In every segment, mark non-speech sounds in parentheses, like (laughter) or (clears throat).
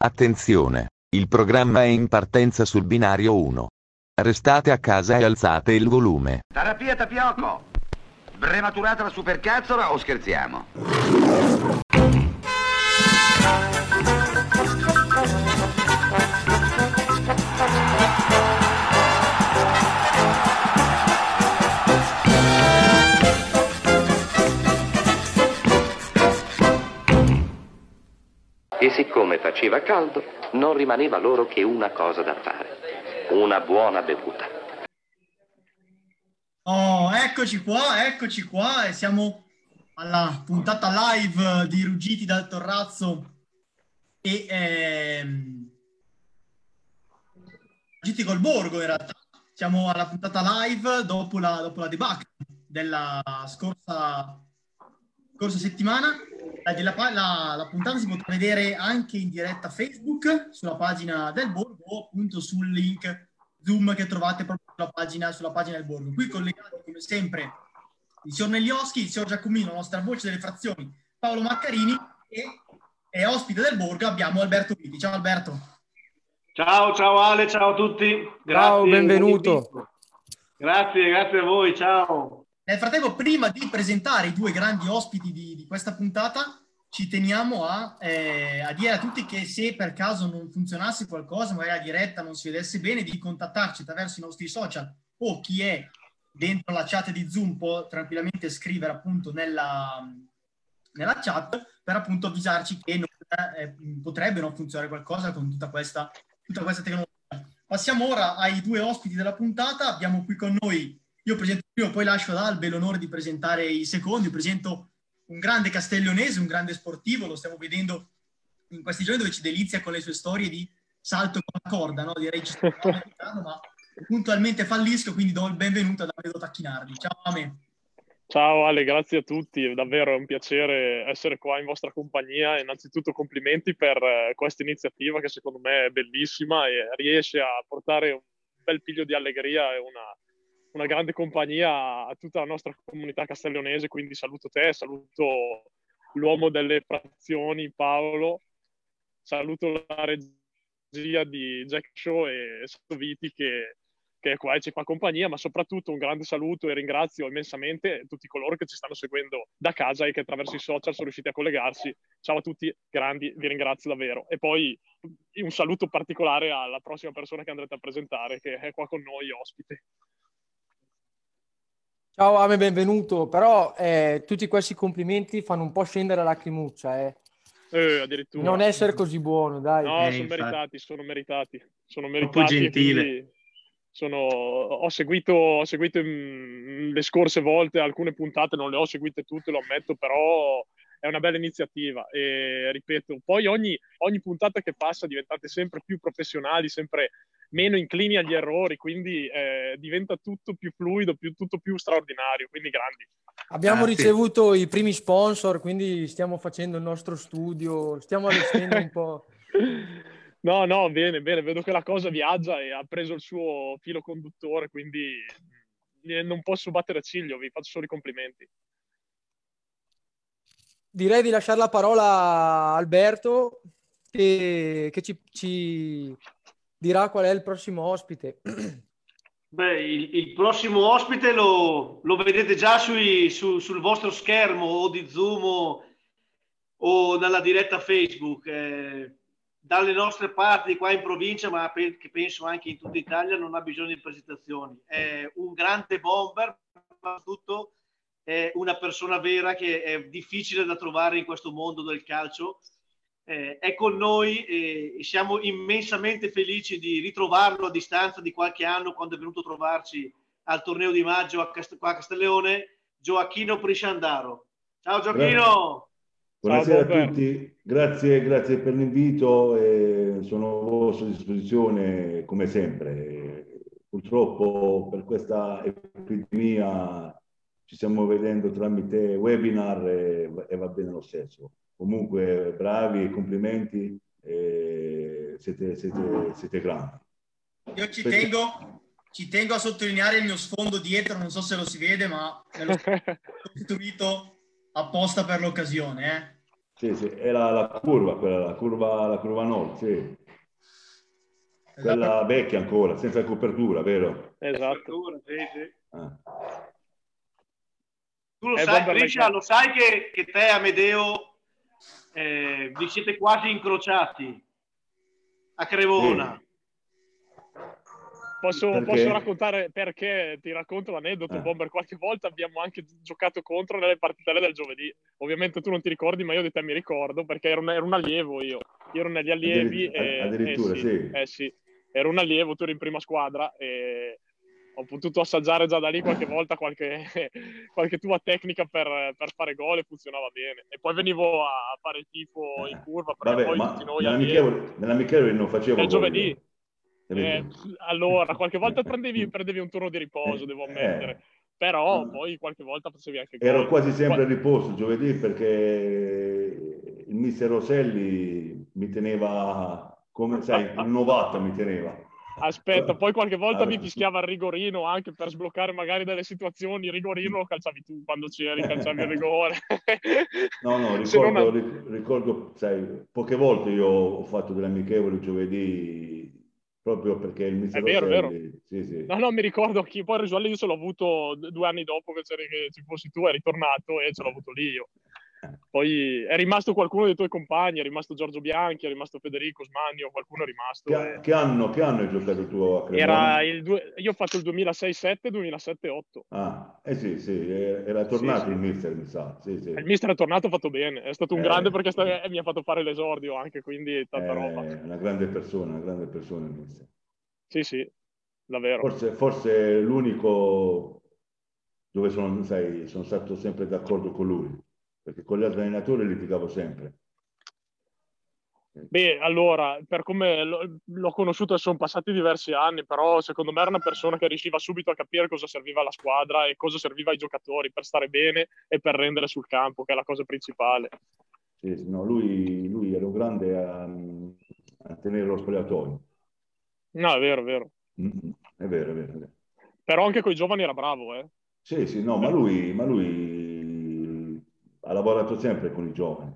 Attenzione! Il programma è in partenza sul binario 1. Restate a casa e alzate il volume. Terapia tapioco! Prematurata la supercazzola o scherziamo? E siccome faceva caldo, non rimaneva loro che una cosa da fare, una buona bevuta. Oh, eccoci qua, eccoci qua e siamo alla puntata live di Ruggiti dal Torrazzo e ehm, Ruggiti col Borgo in realtà. Siamo alla puntata live dopo la, dopo la debacle della scorsa, scorsa settimana. La, la, la, puntata si potrà vedere anche in diretta Facebook sulla pagina del Borgo o appunto sul link Zoom che trovate proprio sulla pagina, sulla pagina del Borgo. Qui collegati come sempre il signor Neglioschi, il signor Giacomino, la nostra voce delle frazioni, Paolo Maccarini e, e ospite del Borgo abbiamo Alberto Viti. Ciao Alberto. Ciao, ciao Ale, ciao a tutti. Grazie, ciao, benvenuto. Grazie, grazie a voi, ciao. Nel frattempo, prima di presentare i due grandi ospiti di, di questa puntata, ci teniamo a, eh, a, dire a tutti che se per caso non funzionasse qualcosa, magari a diretta non si vedesse bene, di contattarci attraverso i nostri social o chi è dentro la chat di Zoom può tranquillamente scrivere appunto nella, nella chat per appunto avvisarci che non, eh, potrebbe non funzionare qualcosa con tutta questa tutta questa tecnologia. Passiamo ora ai due ospiti della puntata. Abbiamo qui con noi, io presento il primo, poi lascio ad Albe l'onore di presentare i secondi. Presento un grande castellonese, un grande sportivo, lo stiamo vedendo in questi giorni dove ci delizia con le sue storie di salto con la corda, no? direi ci sto ma puntualmente fallisco, quindi do il benvenuto ad Albedo Tacchinardi. Ciao a me. Ciao Ale, grazie a tutti, davvero è un piacere essere qua in vostra compagnia. Innanzitutto complimenti per eh, questa iniziativa che secondo me è bellissima e riesce a portare un bel piglio di allegria e una, una grande compagnia a tutta la nostra comunità castellonese, quindi saluto te, saluto l'uomo delle frazioni Paolo, saluto la regia di Jack Show e Stoviti che che è qua e ci fa compagnia, ma soprattutto un grande saluto e ringrazio immensamente tutti coloro che ci stanno seguendo da casa e che attraverso i social sono riusciti a collegarsi. Ciao a tutti, grandi, vi ringrazio davvero. E poi un saluto particolare alla prossima persona che andrete a presentare, che è qua con noi, ospite. Ciao Ame, benvenuto. Però eh, tutti questi complimenti fanno un po' scendere la lacrimuccia, eh. Eh, addirittura. Non essere così buono, dai. No, eh, sono infatti. meritati, sono meritati. Sono meritati. Un po' gentile. Sono, ho seguito, ho seguito le scorse volte alcune puntate, non le ho seguite tutte, lo ammetto, però è una bella iniziativa e ripeto, poi ogni, ogni puntata che passa diventate sempre più professionali, sempre meno inclini agli errori, quindi eh, diventa tutto più fluido, più, tutto più straordinario, quindi grandi. Abbiamo ah, ricevuto sì. i primi sponsor, quindi stiamo facendo il nostro studio, stiamo allestendo un po'. (laughs) No, no, bene, bene, vedo che la cosa viaggia e ha preso il suo filo conduttore, quindi non posso battere ciglio, vi faccio solo i complimenti. Direi di lasciare la parola a Alberto che, che ci, ci, dirà qual è il prossimo ospite. (clears throat) Beh, il, il prossimo ospite lo, lo vedete già sui, su, sul vostro schermo o di Zoom o, o nella diretta Facebook. Eh, dalle nostre parti qua in provincia, ma che penso anche in tutta Italia, non ha bisogno di presentazioni. È un grande bomber, soprattutto è una persona vera che è difficile da trovare in questo mondo del calcio. Eh, è con noi e siamo immensamente felici di ritrovarlo a distanza di qualche anno quando è venuto a trovarci al torneo di maggio a, Cast- qua a Castelleone, Gioacchino Prisciandaro. Ciao Gioacchino! Buonasera a tutti, grazie, grazie per l'invito, e sono a vostra disposizione come sempre. Purtroppo per questa epidemia ci stiamo vedendo tramite webinar e, e va bene lo stesso. Comunque bravi, complimenti, e siete, siete, siete grandi. Io ci tengo, ci tengo a sottolineare il mio sfondo dietro, non so se lo si vede, ma l'ho (laughs) costruito apposta per l'occasione. Eh? Sì, sì, è la, la curva, quella, la curva, la curva nord, sì. Quella vecchia ancora, senza copertura, vero? Esatto. Sì, sì. Ah. Tu lo Eh, sai, Grisha, lo sai che, che te Amedeo eh, vi siete quasi incrociati a Crevona. Posso, posso raccontare perché ti racconto l'aneddoto, Eh. Bomber. Qualche volta abbiamo anche giocato contro nelle partitelle del giovedì. Ovviamente tu non ti ricordi, ma io di te mi ricordo perché ero un, ero un allievo io. Io ero negli allievi. Addirittura- e, addirittura, eh sì. Eh sì, ero un allievo, tu eri in prima squadra e ho potuto assaggiare già da lì qualche volta qualche, (laughs) qualche tua tecnica per, per fare gol e funzionava bene. E poi venivo a fare il tifo in curva perché Vabbè, poi tutti noi nell'amichevole, nell'amichevole non facevo gol giovedì. Eh, allora, qualche volta (laughs) prendevi, prendevi un turno di riposo, devo ammettere. Però Eh. poi qualche volta facevi anche gol. Ero quasi sempre a riposo giovedì perché il mister Roselli mi teneva come, sai, un novato mi teneva. Aspetta, poi qualche volta mi Ah, fischiava il rigorino anche per sbloccare magari delle situazioni. Il rigorino lo calciavi tu quando c'eri, calciavi il rigore. (laughs) No, no, Se non ricordo, ric- ricordo, sai, poche volte io ho fatto delle amichevoli giovedì proprio perché il mister È vero, è vero. Sì, sì. No, no, mi ricordo che poi il Risuelli io ce l'ho avuto due anni dopo che, c'eri- che ci fossi tu, è ritornato e ce l'ho avuto lì io. (laughs) Poi è rimasto qualcuno dei tuoi compagni, è rimasto Giorgio Bianchi, è rimasto Federico Smanio, qualcuno è rimasto. Che, che anno, che anno hai giocato tu a Cremona? Era il due- io ho fatto il 2006-7, 2007-8. Ah, eh sì, sì, eh, era tornato Sì, sì. il mister, mi sa. Sì, sì. Il mister è tornato, ha fatto bene, è stato un Eh. grande perché sta- eh, mi ha fatto fare l'esordio anche, quindi tanta roba. È una grande persona, una grande persona il mister. Sì, sì, davvero. Forse, forse l'unico dove sono, sai, sono stato sempre d'accordo con lui, perché con gli altri allenatori litigavo sempre. Beh, allora, per come l'ho, conosciuto sono passati diversi anni, però secondo me era una persona che riusciva subito a capire cosa serviva alla squadra e cosa serviva ai giocatori per stare bene e per rendere sul campo, che è la cosa principale. Sì, no, lui, lui era un grande a, a tenere lo spogliatoio. No, è vero, è vero. Mm, È vero, è vero. È vero. Però anche con i giovani era bravo, eh. Sì, sì, no, ma lui, ma lui ha lavorato sempre con i giovani.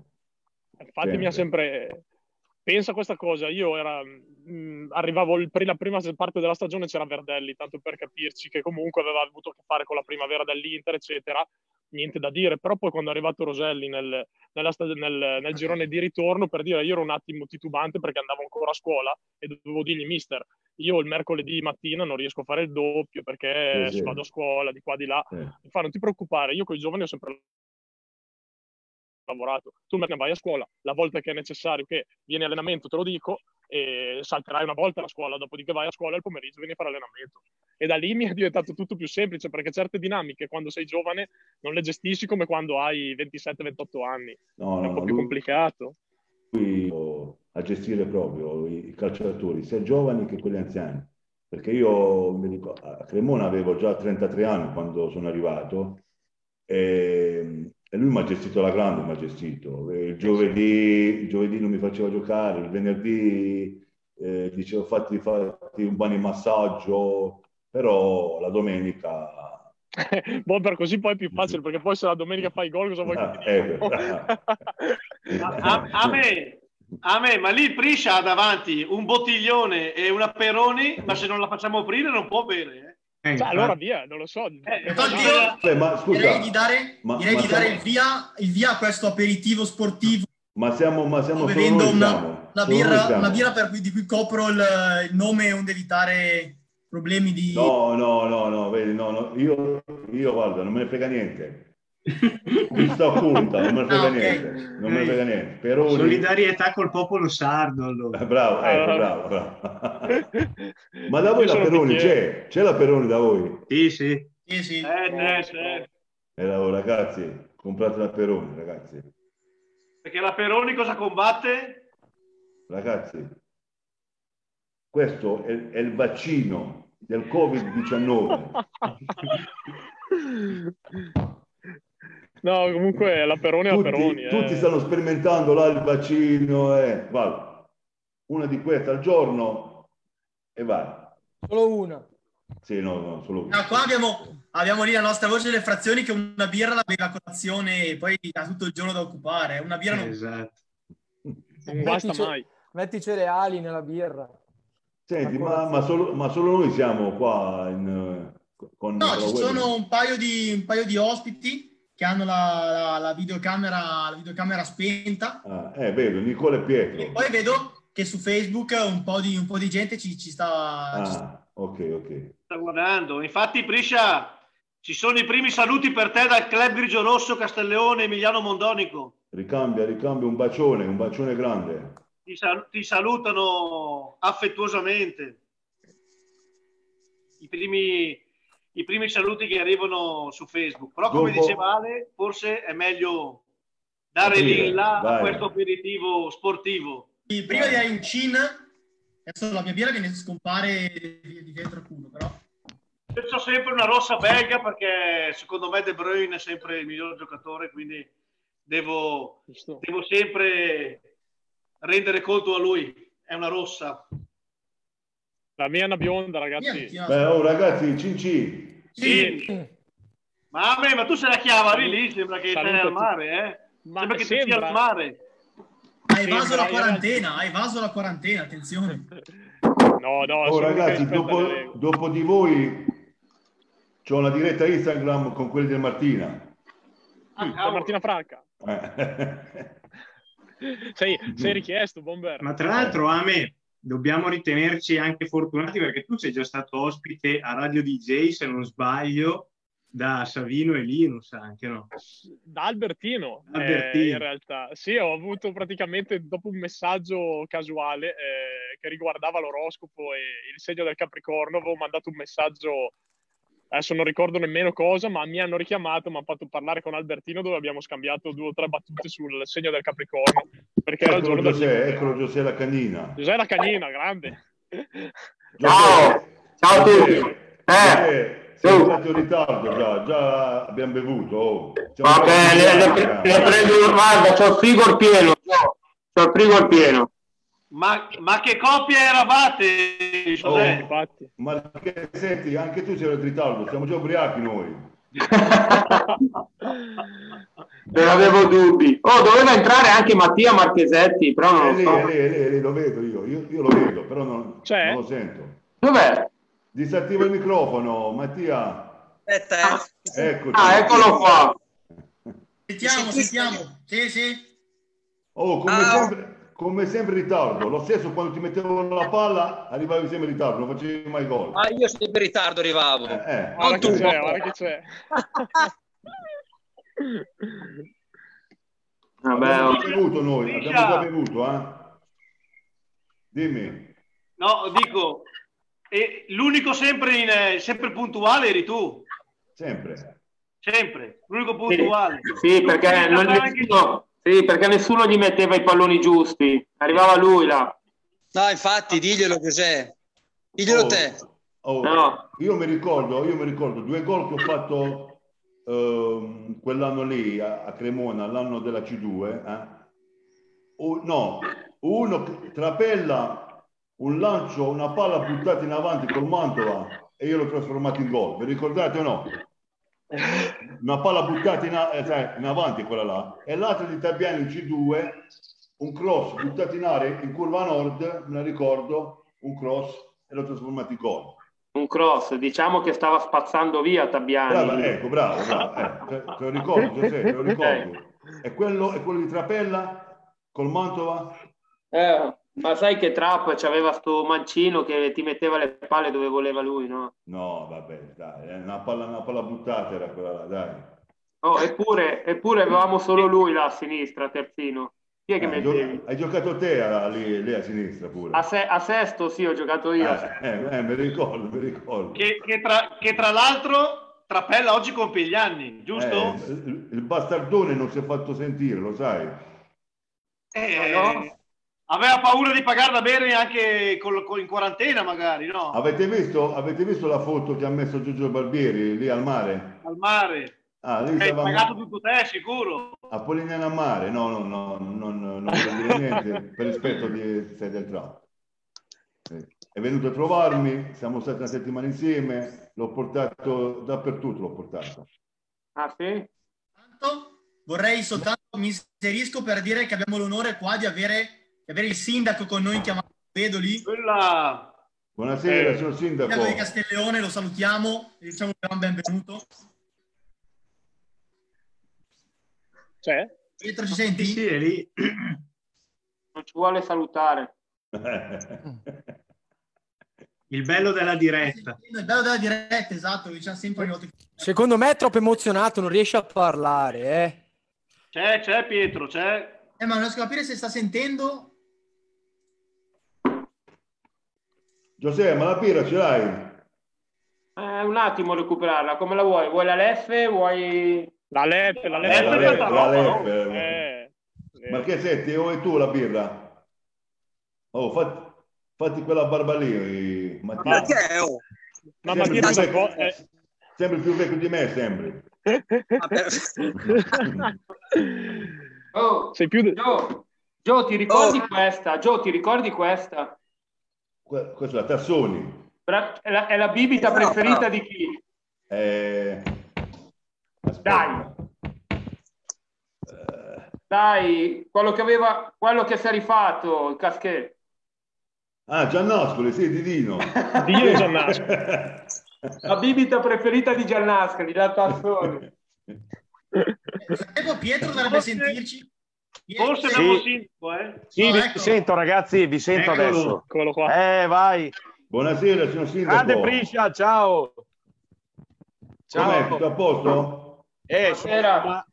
Infatti mi ha sempre... Pensa a questa cosa, io era... mh, arrivavo il- per la prima parte della stagione c'era Verdelli, tanto per capirci, che comunque aveva avuto a che fare con la primavera dell'Inter, eccetera. Niente da dire, però poi quando è arrivato Roselli nel, nella stag- nel- nel girone di ritorno, per dire, io ero un attimo titubante perché andavo ancora a scuola e dovevo dirgli, mister, io il mercoledì mattina non riesco a fare il doppio perché Sì, sì. vado a scuola di qua di là. Sì. Fa, non ti preoccupare, io con i giovani ho sempre lavorato. Tu ne vai a scuola, la volta che è necessario che vieni allenamento te lo dico e salterai una volta la scuola, dopodiché vai a scuola il pomeriggio vieni a fare allenamento. E da lì mi è diventato tutto più semplice perché certe dinamiche quando sei giovane non le gestisci come quando hai 27-28 anni. No, è un no, po' più lui- complicato. lui a gestire proprio i calciatori, sia giovani che quelli anziani. Perché io ricordo, a Cremona avevo già 33 anni quando sono arrivato e, e lui mi ha gestito la grande, mi ha gestito. Il giovedì, il giovedì non mi faceva giocare, il venerdì eh, dicevo fatti, fatti un bagno massaggio, però la domenica (laughs) Bomber così poi è più facile perché poi se la domenica fai gol cosa vuoi che Ah? (laughs) A, a- a me, a me, ma lì Priscia ha davanti un bottiglione e una Peroni, ma se non la facciamo aprire non può bere. Eh, Cioè, infatti. allora via, non lo so. Eh, io Beh, ma scusa, direi di dare, ma- direi ma di dare siamo- il, via, il via a questo aperitivo sportivo ma siamo, ma siamo bevendo una, siamo. una birra, una birra per cui- di cui copro il, il nome onde evitare problemi di... No, no, no, no, vedi, no, no, io, io guarda, non me ne frega niente. Mi sto occulta, non me ne frega Ah, niente, non me frega niente. Peroni, Solidarietà col popolo sardo. allora. Eh, bravo, ecco, Ah. bravo, bravo. (laughs) Ma da voi Io la Peroni c'è? C'è la Peroni da voi? Sì, sì. Sì, sì. Eh, eh, eh. E allora, ragazzi, comprate la Peroni, ragazzi. Perché la Peroni cosa combatte? Ragazzi, questo è, è il vaccino del Covid-19. (laughs) No, comunque la Peroni è la tutti, Peroni. eh. tutti stanno sperimentando là il vaccino e guarda, una di queste al giorno e vai. Solo una. Sì, no, no, solo una. Ah, qua abbiamo, abbiamo lì la nostra voce delle frazioni che una birra la beve a colazione e poi ha tutto il giorno da occupare. Una birra non... Esatto. Non basta ce- mai. Metti i cereali nella birra. Senti, ma, ma solo, ma solo noi siamo qua in, eh, con No, ci sono un paio di, un paio di ospiti che hanno la, la- la videocamera, la videocamera spenta. Ah, eh, vedo, Nicola e E Pietro. poi vedo che su Facebook un po' di, un po' di gente ci, ci sta... ci sta- Ah, ok, ok. Sta guardando. Infatti, Priscia, ci sono i primi saluti per te dal club Grigio Rosso Castelleone Emiliano Mondonico. Ricambia, ricambia un bacione, un bacione grande. Ti, sal- ti salutano affettuosamente. I primi, I primi saluti che arrivano su Facebook. Però, come Dopo- diceva Ale, forse è meglio dare lì in là a questo aperitivo sportivo. Sì, Prima di un cin, adesso la mia birra viene scompare di, di dentro il culo, però... C'ho sempre una rossa belga perché secondo me De Bruyne è sempre il miglior giocatore, quindi devo, devo sempre rendere conto a lui. È una rossa. La mia è una bionda, Io ragazzi. Beh, oh ragazzi, Cinci, Sì. Ma a me, ma tu sei la chiavari lì, sembra che sei Saluto al mare, eh? Ma sembra che tu sia sembra. al mare. Hai evaso Sembra, la quarantena, hai evaso la quarantena, attenzione. No, no, oh ragazzi, dopo, dopo di voi c'ho una diretta Instagram con quelli del Martina. Ah, La. Martina Franca. Eh. (laughs) Sei, sei richiesto, Bomber. Ma tra l'altro, Ame, dobbiamo ritenerci anche fortunati perché tu sei già stato ospite a Radio DJ, se non sbaglio, da Savino e Linus anche, no? Da Albertino, Da Albertino. eh, in realtà. Sì, ho avuto praticamente dopo un messaggio casuale eh, che riguardava l'oroscopo e il segno del Capricorno, avevo mandato un messaggio, adesso non ricordo nemmeno cosa, ma mi hanno richiamato, mi hanno fatto parlare con Albertino dove abbiamo scambiato due o tre battute sul segno del Capricorno, perché era il Eccolo giorno Giuseppe, eccolo Giuseppe la canina. Giuseppe la canina, grande. Ciao, ciao a tutti. Eh, siamo stati in ritardo già, già abbiamo bevuto. oh. Vabbè, le, le, le prendo, guarda, c'ho il frigo al pieno, c'ho, c'ho il frigo al pieno. Ma, ma che coppia eravate, Oh? Infatti. ma che senti, anche tu sei in ritardo, siamo già ubriachi noi. (laughs) Non avevo dubbi. Oh, doveva entrare anche Mattia Marchesetti, però non lo lì, so. lì, lì, lì, lo vedo io, io, io lo vedo, però non, C'è? non lo sento. Dov'è? Disattiva il microfono, Mattia. Aspetta, eh. Eccoci. Ah, eccolo qua. Sentiamo, sentiamo. Sì, sì. Oh, come, Ah. sempre, come sempre in ritardo. Lo stesso quando ti mettevano la palla, arrivavi sempre in ritardo, non facevi mai gol. Ah, io sempre in ritardo arrivavo. Eh, eh. Guarda che tu. c'è, che c'è. (laughs) Vabbè, Abbiamo già bevuto noi, abbiamo già bevuto, eh? Dimmi. No, dico, e l'unico sempre, in, sempre puntuale eri tu, Sempre. sempre, l'unico Sì, puntuale. sì, perché, non- nessuno, sì, perché nessuno gli metteva i palloni giusti. Arrivava lui là. No, infatti, diglielo Giuseppe. Diglielo Oh, te. oh, No. Io mi ricordo, io mi ricordo due gol che ho fatto ehm, quell'anno lì a, a Cremona, l'anno della C2. eh. Oh, no, uno trapella, un lancio, una palla buttata in avanti col Mantova e io l'ho trasformato in gol. Vi ricordate o no? Una palla buttata in, a- eh, in avanti quella là e l'altra di Tabiani in C2 un cross buttato in aria in curva nord, me la ricordo, un cross e l'ho trasformato in gol. Un cross, diciamo che stava spazzando via Tabiani. Brava, ecco, bravo, bravo. eh, te, te lo ricordo, Giuseppe, te lo ricordo. (laughs) E quello, e quello di Trapella col Mantova? Eh, ma sai che Trapp c'aveva sto mancino che ti metteva le palle dove voleva lui, no? No, vabbè, dai, è una palla, una palla buttata era quella là, dai. Oh, eppure, eppure avevamo solo lui là a sinistra, terzino. Chi è che Eh, hai, gio- mettevi? hai giocato te a- lì, lì a sinistra pure. A, se- a sesto sì, ho giocato io. Eh, eh, eh, mi ricordo, mi ricordo. Che, che tra, che tra l'altro Trappella oggi compie gli anni, giusto? Eh, il, il bastardone non si è fatto sentire, lo sai. Eh, no? Aveva paura di pagare da bere anche col- col- in quarantena magari, no? Avete visto, avete visto la foto che ha messo Giorgio Barbieri lì al mare? Al mare. Ah, lì Hai stavamo pagato tutto te, sicuro. a Polignano a mare. No, no, no, non, non voglio dire niente (laughs) per rispetto di sei del trap. Sì. È venuto a trovarmi, siamo stati una settimana insieme, l'ho portato dappertutto, l'ho portato. Ah sì? Vorrei soltanto, mi inserisco per dire che abbiamo l'onore qua di avere, avere il sindaco con noi chiamato, vedo lì. Quella... Buonasera, Eh, signor Sindaco. Sindaco di Castelleone, lo salutiamo e diciamo un gran benvenuto. C'è? Pietro, ci senti? Sì, è lì. Non ci vuole salutare. Il bello della diretta. Il bello della diretta, esatto, diciamo sempre ogni volta che- Secondo me è troppo emozionato, non riesce a parlare, eh. C'è, c'è Pietro, c'è. Eh, ma non riesco a capire se sta sentendo. Giuseppe, ma la birra ce l'hai? Eh, un attimo recuperarla, come la vuoi? Vuoi la Leffe? Vuoi... La Leppe, la La Leppe. Leppe, è tanta la no? Leppe. Eh, Ma che senti, vuoi tu la birra? Oh, fatti, fatti quella barba lì, Mattia. Perché? Oh? Ma Mattia più cosa vecchio- eh. Sempre più vecchio di me, sembri. (laughs) Oh, Sei più... Gio, Gio, ti ricordi Oh. questa? Gio, ti ricordi questa? Que- Questa è la Tassoni. Bra- È la, è la bibita No, preferita no. di chi? Eh, Dai, eh, dai, quello che aveva, quello che si è rifatto, il caschetto. ah, Giannoscoli, sì, di Dino. Dino Giannasco. La bibita preferita di Giannascoli, la Tassoni. Ecco, Pietro dovrebbe sentirci. Forse sì. abbiamo sindaco, eh. Sì, No, vi ecco. sento ragazzi, vi sento Eccolo. adesso. Eccolo qua. Eh, vai. Buonasera, signor Sindaco. Grande Priscia, ciao. Com'è? Tutto Ciao. a posto? Eh, Buonasera.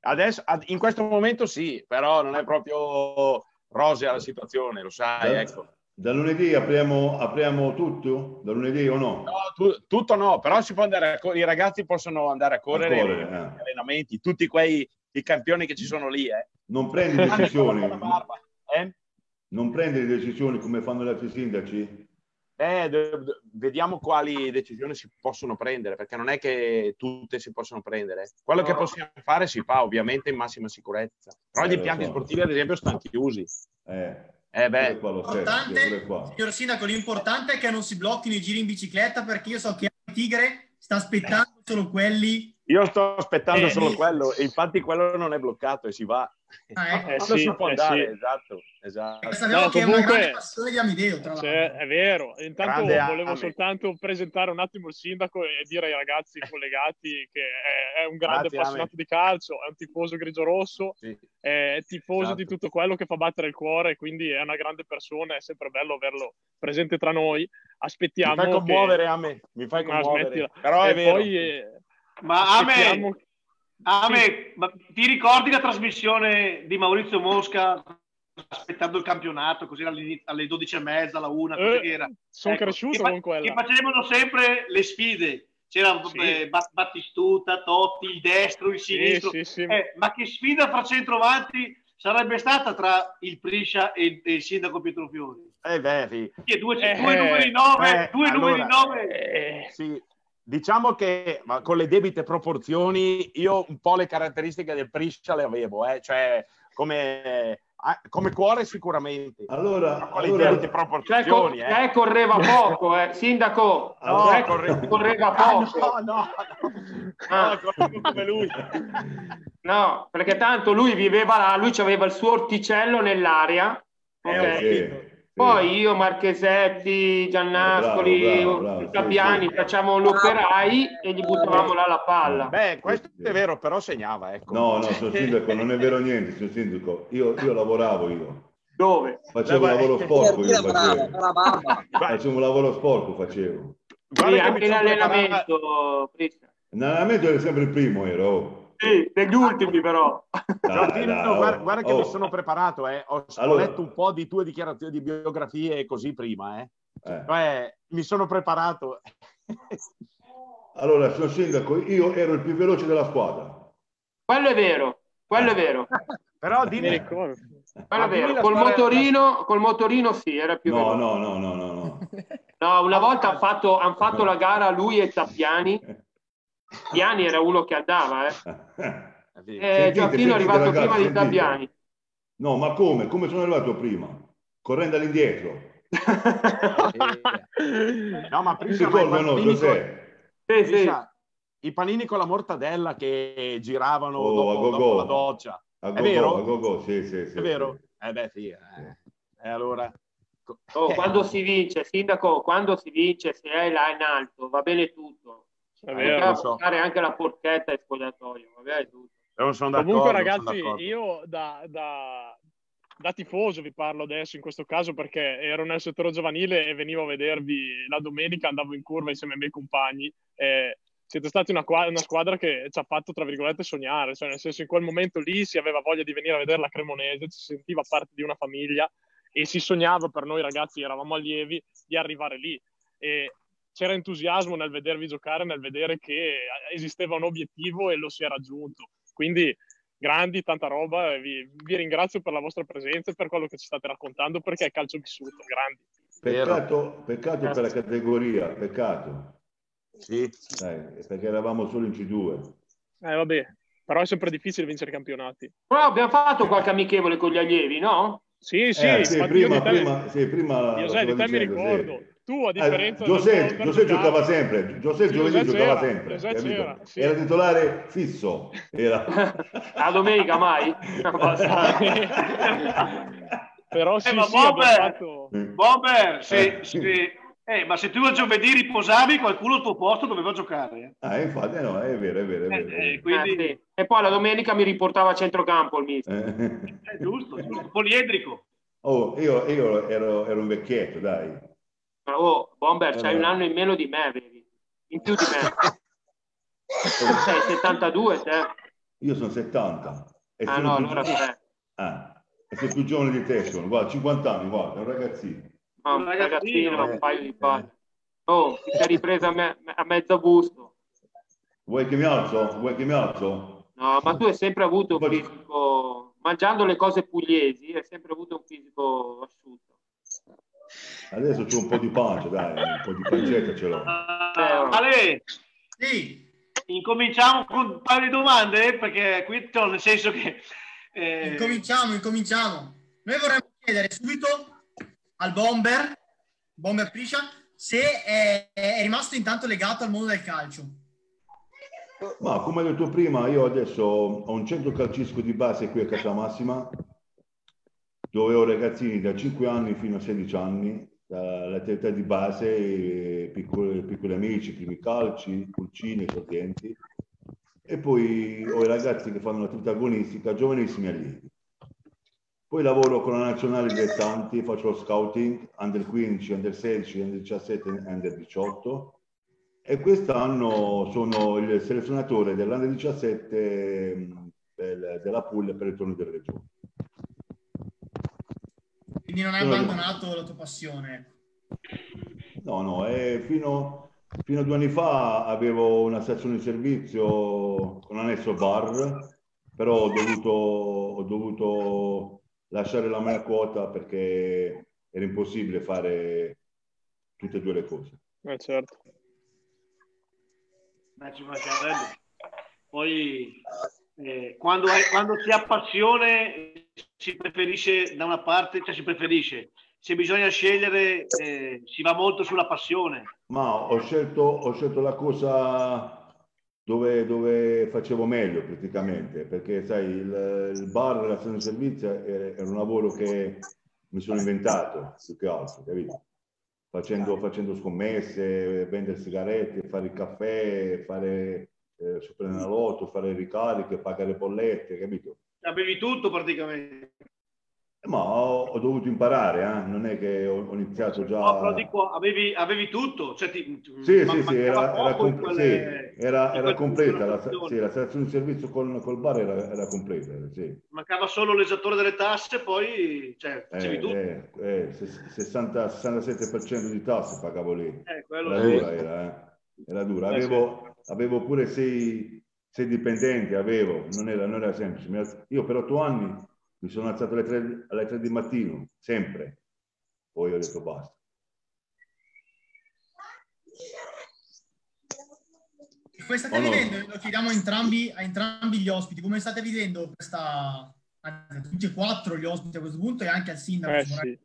adesso, ad- in questo momento sì, però non è proprio rosea la situazione, lo sai, Da, ecco. da lunedì apriamo, apriamo tutto? Da lunedì o no? No, tu- tutto no, però si può andare i ragazzi possono andare a correre, A correre, eh. allenamenti, tutti quei i campioni che ci sono lì, eh. Non prendi decisioni? eh? Non prendi decisioni come fanno gli altri sindaci? Eh, vediamo quali decisioni si possono prendere, perché non è che tutte si possono prendere. Quello che possiamo fare si fa ovviamente in massima sicurezza. Però Eh, gli lo impianti so. sportivi, ad esempio, stanno chiusi. Eh, Eh beh, stesso, L'importante, signor Sindaco, l'importante è che non si blocchino i giri in bicicletta perché io so che il Tigre sta aspettando solo quelli. io sto aspettando Eh, solo lì. quello infatti quello non è bloccato e si va. Ah, ecco. Eh, Quello sì, può eh, andare, sì. esatto, esatto. No, che è una comunque- grande passione di Amideo, tra l'altro. Cioè, è vero. Intanto Grande volevo Ame. soltanto presentare un attimo il sindaco e dire ai ragazzi collegati che è, è un grande Grazie, appassionato Ame. di calcio, è un tifoso grigio-rosso, Sì. è tifoso Esatto. di tutto quello che fa battere il cuore, quindi è una grande persona, è sempre bello averlo presente tra noi. Mi Aspettiamo fai che- commuovere a me, mi fai commuovere. Però e è vero. poi eh, Ma a me, aspettiamo- a me, ma ti ricordi la trasmissione di Maurizio Mosca aspettando il campionato, così alle, alle 12 e mezza, alla una, così Eh, che era? sono Ecco, cresciuto che fa- con quella. Che facevano sempre le sfide. C'era Sì. eh, Bat- Battistuta, Totti, il destro, il Sì, sinistro. sì, sì. Eh, ma che sfida fra centrovanti sarebbe stata tra il Priscia e il, e il sindaco Pietro Fiori? Eh beh, sì. Che due, Eh, due numeri 9, eh, due numeri allora, 9. Eh, Sì, diciamo che ma con le debite proporzioni io un po' le caratteristiche del Priscia le avevo, eh, cioè come, ah, come cuore sicuramente. Allora, con le allora- debite Cioè, co- proporzioni, eh. cioè, correva (laughs) poco, eh. Sindaco, No, cioè, corre- correva Ah, poco. no, no, no. Ah. No, come lui. No, perché tanto lui viveva là, lui aveva il suo orticello nell'aria. Eh, ok? Poi io, Marchesetti, Giannascoli, Fabiani, facciamo gli operai e gli buttavamo là la palla. Beh, questo è vero, però segnava, ecco. No, no, signor Sindaco, non è vero niente, signor Sindaco. Io, io lavoravo io. Dove? Facevo un lavoro sporco io facevo. Facevo un lavoro sporco facevo. Guarda Sì, che anche mi in sono preparato- allenamento, Cristian. In allenamento ero sempre il primo, ero. Sì, degli ultimi però. Dai, dai, guarda, oh, guarda che oh. mi sono preparato, eh. ho, ho Allora- letto un po' di tue dichiarazioni di biografie e così prima, eh. Eh. Cioè, mi sono preparato. Allora, signor Sindaco, io ero il più veloce della squadra. Quello è vero, quello è vero. (laughs) Però mi dimmi, ricordo. Quello è dimmi vero. Col motorino, col motorino sì, era più No, veloce. no, no, no, no, no. No, una volta hanno fatto, han fatto la gara lui e Tappiani. (laughs) Piani era uno che andava, eh. Sì. E Sentite, Gioacchino è arrivato ragazzi, prima di. Tappiani. No, ma come? Come sono arrivato prima? Correndo all'indietro. No, ma prima ricordo, no, Giuseppe? Sì, sì. I panini con la mortadella che giravano Oh, dopo, dopo la doccia. A È go-go, vero? a go-go, sì, sì, sì, È vero? Eh beh, sì. eh. E allora... Oh, Eh, quando si vince, sindaco, quando si vince, se è là in alto, va bene tutto. Poteva so. anche la forchetta in spogliatoio, va bene tutto. Comunque, ragazzi, io da, da- da tifoso vi parlo adesso in questo caso perché ero nel settore giovanile e venivo a vedervi la domenica, andavo in curva insieme ai miei compagni. E siete stati una, una squadra che ci ha fatto, tra virgolette, sognare, cioè nel senso in quel momento lì si aveva voglia di venire a vedere la Cremonese, ci si sentiva parte di una famiglia e si sognava per noi ragazzi, eravamo allievi, di arrivare lì. E c'era entusiasmo nel vedervi giocare, nel vedere che esisteva un obiettivo e lo si è raggiunto. Quindi grandi, tanta roba. Vi, vi ringrazio per la vostra presenza e per quello che ci state raccontando perché è calcio vissuto. Grandi. Peccato, peccato per la categoria, peccato. Sì. Dai, perché eravamo solo in C2. Eh, vabbè, però è sempre difficile vincere i campionati. Però abbiamo fatto qualche amichevole con gli allievi, no? Sì, sì, Eh, sì, prima, di te- prima, sì, prima Io sai, di te mi dicendo, sì. Tu, a Eh, differenza Giuseppe, tuo Giuseppe verticale- giocava sempre, Giuseppe Sì, giovedì Giuseppe giocava c'era, sempre, Giuseppe sì. Era titolare fisso. Era... (laughs) La domenica mai? (laughs) Però Eh, sì, ma sì, Bomber, fatto... Bomber, se, Eh. se- eh, ma se tu il giovedì riposavi, qualcuno al tuo posto doveva giocare. eh. Ah, infatti, no, è vero, è vero, è vero. Eh, Eh, quindi sì. E poi la domenica mi riportava a centrocampo il mister. Eh. è giusto, giusto, poliedrico. Oh, io, io ero, ero un vecchietto, dai. Ma, Oh, Bomber, c'hai Eh. un anno in meno di me, vedi? In più di me. (laughs) Sei 72, te? Io sono 70. E Ah sono no, più allora tre. Ah, e sei più giovane di te, sono. Guarda, 50 anni, guarda, è un ragazzino. Ma un ragazzino. ragazzino, un Eh, paio di eh. palle. Oh, ti sei ripresa a, me- a mezzo busto. Vuoi che mi alzo? Vuoi che mi alzo? No, ma tu hai sempre avuto un fisico, mangiando le cose pugliesi, hai sempre avuto un fisico asciutto. Adesso c'ho un po' di pancia, dai, un po' di pancetta ce l'ho. Ah, Ale, Sì, incominciamo con un paio di domande perché qui nel senso che eh, incominciamo, incominciamo. Noi vorremmo chiedere subito al Bomber, Bomber Priscia, se è, è rimasto intanto legato al mondo del calcio. Ma come ho detto prima, io adesso ho un centro calcisco di base qui a Casa Massima, dove ho ragazzini da 5 anni fino a 16 anni, dall'attività di base, eh, piccoli, piccoli amici, primi calci, pulcini, esordienti, e poi ho i ragazzi che fanno l'attività agonistica, giovanissimi allievi. Poi lavoro con la nazionale dilettanti, faccio lo scouting, under 15, under 16, under 17 e under 18 e quest'anno sono il selezionatore dell'Under 17 mh, del- della Puglia per il torneo delle regioni. Quindi non hai abbandonato la tua passione. No, no, e fino, fino a due anni fa avevo una stazione di servizio con annesso bar, però ho dovuto, ho dovuto lasciare la mia quota perché era impossibile fare tutte e due le cose. Eh, certo. Beh, ci mancherebbe. Poi eh, quando, hai- quando si ha passione si preferisce da una parte, cioè si preferisce. Se bisogna scegliere eh, si va molto sulla passione. Ma ho scelto, ho scelto la cosa dove, dove facevo meglio praticamente, perché sai, il, il bar, la stazione di servizio è un lavoro che mi sono inventato più che altro, capito? Facendo, facendo scommesse, vendere sigarette, fare il caffè, fare eh, Superenalotto, fare ricariche, pagare bollette, capito? Avevi tutto praticamente. Ma ho, ho dovuto imparare, eh? non è che ho, ho iniziato già... No, però dico, avevi, avevi tutto. Cioè, ti, Sì, ma- sì, sì, era, era, comple- quelle- sì, era, era completa, la, sì, la stazione di servizio col, col bar era, era completa, sì. Mancava solo l'esattore delle tasse, poi cioè, Eh, facevi tutto. eh, eh, ses- 60, 67% di tasse pagavo lì. Eh, Era sì. dura, era, eh. Era dura. Eh, Avevo, avevo pure sei, sei dipendenti, avevo, non era, non era semplice. Io per otto anni mi sono alzato alle tre, alle tre di mattino, sempre. Poi ho detto basta. E Come state Oh, no. vivendo? Lo chiediamo a entrambi, a entrambi gli ospiti. Come state vivendo questa... anzi, tutti e quattro gli ospiti a questo punto e anche al sindaco. Eh, sì.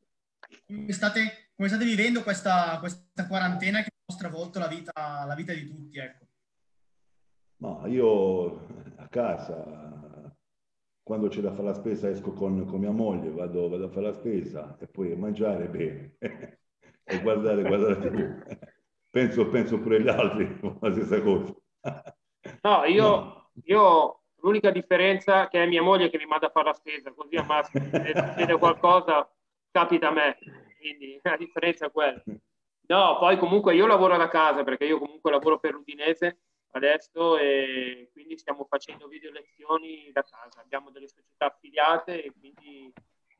Come state come state vivendo questa, questa quarantena che ha stravolto la vita, la vita di tutti? Ecco. Ma io a casa, quando c'è da fare la spesa, esco con, con mia moglie, vado, vado, a fare la spesa e poi mangiare bene (laughs) e guardare, guardare TV. (laughs) Penso, penso pure agli altri (laughs) la stessa cosa. No, io, no. io l'unica differenza che è mia moglie che mi manda a fare la spesa, così a maschio, se succede qualcosa capita a me, quindi la differenza è quella. No, poi comunque io lavoro da casa perché io comunque lavoro per l'Udinese adesso e quindi stiamo facendo video lezioni da casa. Abbiamo delle società affiliate e quindi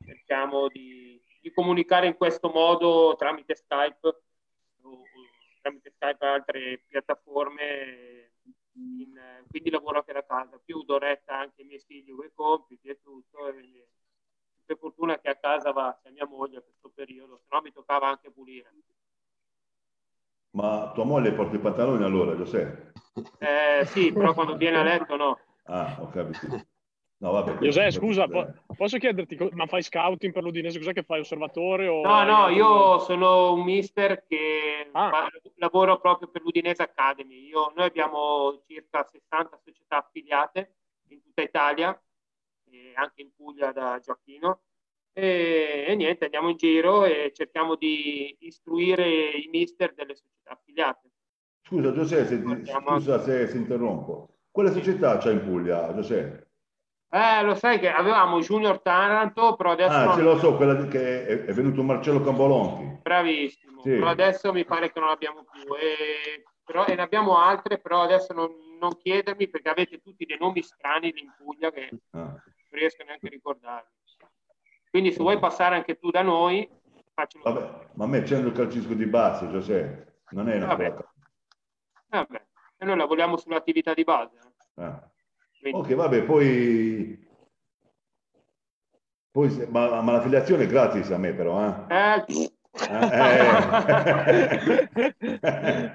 cerchiamo di, di comunicare in questo modo tramite Skype o, tramite Skype altre piattaforme. In, quindi lavoro anche da casa, più do retta anche ai miei figli con i compiti e tutto. E, per fortuna che a casa va c'è mia moglie in questo periodo, se no mi toccava anche pulire. Ma tua moglie porta i pantaloni allora, Giuseppe? Eh, sì, però quando viene a letto no. Ah, ho capito. No, vabbè, Giuseppe, scusa, po- posso chiederti, ma fai scouting per l'Udinese? Cos'è che fai? Osservatore? O no, no, io sono un mister che ah. fa, lavoro proprio per l'Udinese Academy. Io, noi abbiamo circa 60 società affiliate in tutta Italia, anche in Puglia da Gioacchino. E, e, niente, andiamo in giro e cerchiamo di istruire i mister delle società affiliate. Scusa Giuseppe, se, ti, scusa se, se interrompo. Quale società c'è in Puglia, Giuseppe? Eh, lo sai che avevamo Junior Taranto, però adesso... Ah, non... ce lo so, quella che è, è venuto Marcello Cambolonti. Bravissimo, sì. però adesso mi pare che non l'abbiamo più. E, però, e ne abbiamo altre, però adesso non, non, chiedermi perché avete tutti dei nomi strani in Puglia che ah. non riesco neanche a ricordarmi. Quindi se vuoi passare anche tu da noi, faccelo. Vabbè, ma a me c'è il calcisco di base, Giuseppe, non è una Vabbè. cosa. Vabbè, e noi lavoriamo sull'attività di base. Ah. Ok, vabbè, poi... poi ma, ma l'affiliazione è gratis a me però, eh? eh. eh, eh.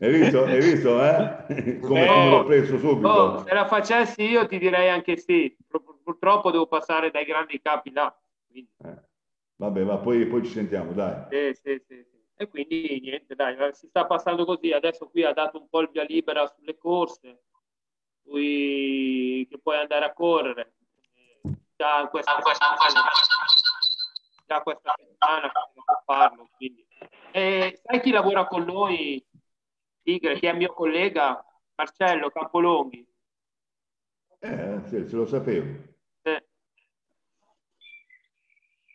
(laughs) hai visto? Hai visto, eh? Come, come l'ho preso subito. Oh, se la facessi io ti direi anche sì. Purtroppo devo passare dai grandi capi là. Eh. Vabbè, ma poi, poi, ci sentiamo, dai. Sì, sì, sì, sì. E quindi niente, dai, si sta passando così. Adesso qui ha dato un po' il via libera sulle corse cui, che puoi andare a correre. Già questa, già questa settimana può farlo. Quindi. E sai chi lavora con noi, Tigre, che è mio collega, Marcello Campolonghi? Eh, sì, ce lo sapevo. Eh.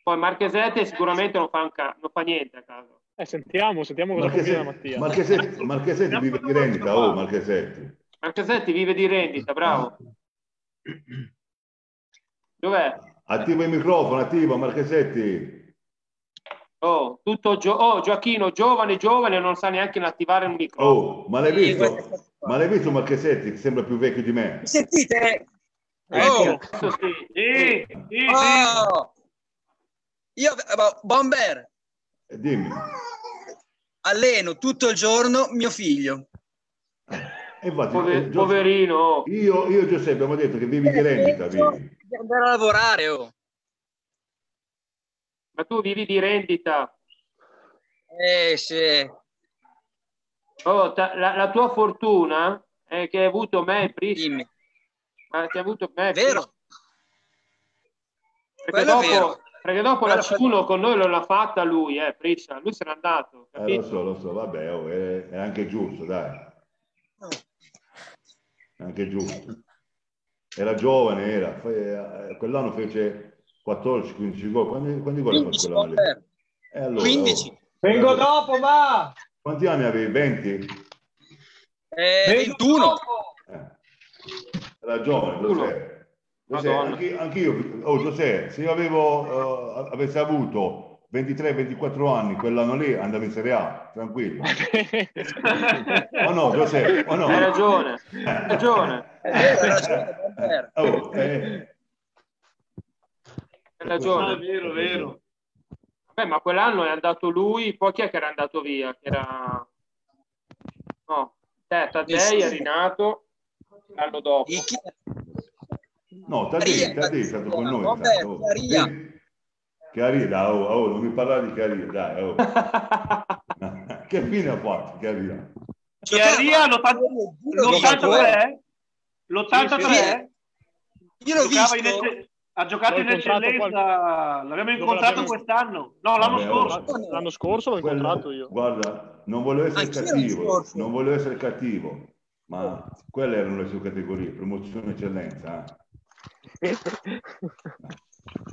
Poi Marchesetti sicuramente non fa, ca- non fa niente a caso. Eh, sentiamo, sentiamo cosa Marchesetti, combina Mattia. Marchesetti, (laughs) Marchesetti vive di rendita, oh Marchesetti. Marchesetti vive di rendita, bravo. Dov'è? Attiva il microfono, attiva Marchesetti. Oh, tutto gio- oh, Gioacchino, giovane, giovane, non sa neanche attivare il microfono. Oh, ma l'hai visto? Ma l'hai visto Marchesetti che sembra più vecchio di me? Sentite? Oh. Sì. Sì, sì, oh. Io, Bomber. Eh, dimmi. Alleno tutto il giorno mio figlio. Infatti, Pover- eh, poverino. Io, io Giuseppe abbiamo detto che vivi di rendita. Vivi. Devi andare a lavorare, oh. Ma tu vivi di rendita. Eh sì. Oh, ta- la, la, tua fortuna è che hai avuto me e Ma che hai avuto me Vero. Perché dopo, perché dopo la C1 con noi non l'ha fatta lui, eh, Priscia. Lui se n'è andato. Eh, lo so, lo so, vabbè, oh, è, è anche giusto, dai anche giusto. Era giovane, era. Eh, quell'anno fece 14-15 gol. Quanti, quanti gol ha fatto quell'anno lì? Eh, allora, 15. Oh, Vengo allora, dopo, ma... Quanti anni avevi? 20? Eh, 21. Eh. Era giovane, Giuseppe. Anche, anche io, oh Giuseppe, se io avevo, uh, avessi avuto 23-24 anni, quell'anno lì andavo in Serie A, tranquillo. (laughs) o no, Giuseppe? O no? Hai ragione, hai ragione. Hai ragione, oh, eh. Hai ragione. Ah, vero, vero. Beh, ma quell'anno è andato lui, poi chi è che era andato via? Che era... No, te, Taddei è rinato l'anno dopo. No, Taddei, Taddei è stato con noi. Vabbè, Chiarina, oh, oh, non mi parlare di Chiarina, dai, oh. (laughs) che fine ha fatto Chiarina? Chiaria l'83? L'83? Io l'ho visto. ecce- ha giocato L'ho in eccellenza, l'abbiamo Dove incontrato l'abbiamo- quest'anno. No, l'anno Vabbè, oh. scorso. L'anno scorso l'ho Quello- incontrato io. Guarda, non volevo essere Anch'io cattivo, non volevo essere cattivo, ma quelle erano le sue categorie, promozione eccellenza. eh.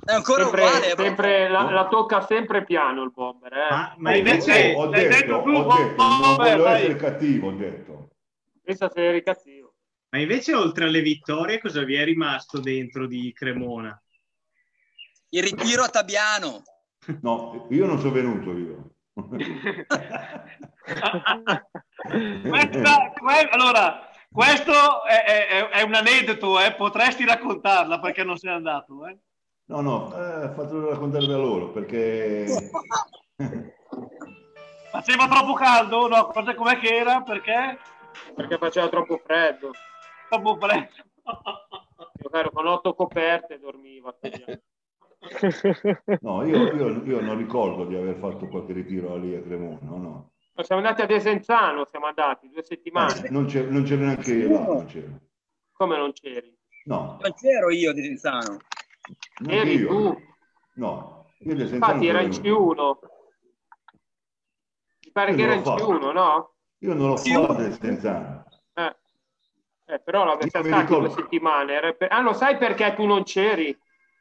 È ancora Sempre, uguale. sempre- la, la tocca sempre piano il bomber. Eh. Ma, ma Ho invece, ho l'hai detto, detto ho detto, non volevo vai. essere cattivo, ho detto. Pensa se eri cattivo. ma invece oltre alle vittorie cosa vi è rimasto dentro di Cremona? il ritiro a Tabiano. (laughs) No, io non sono venuto io. (laughs) Questa- que- allora, questo è, è- è un aneddoto, eh? potresti raccontarla perché non sei andato. Eh? No, no, eh, fatelo raccontare da loro perché (laughs) Faceva troppo caldo? No, cosa com'è che era? Perché? Perché faceva troppo freddo. Troppo freddo. Io ero con otto coperte e dormivo. (laughs) no, io, io- io non ricordo di aver fatto qualche ritiro lì a Cremona, no, no. Ma siamo andati a Desenzano, siamo andati due settimane. Eh, non, c'è, non c'ero neanche io là, non c'ero. Come non c'eri? No, Non c'ero io di Renzano. neanche Eri io. tu. No, io Infatti era in Senzano C1. Mi pare Io che non era in l'ho fatto. C1, no? Io non l'ho Sì, fatto del Senzano. Eh. Eh, però l'avete ricordo- due settimane. Ah, lo sai perché tu non c'eri?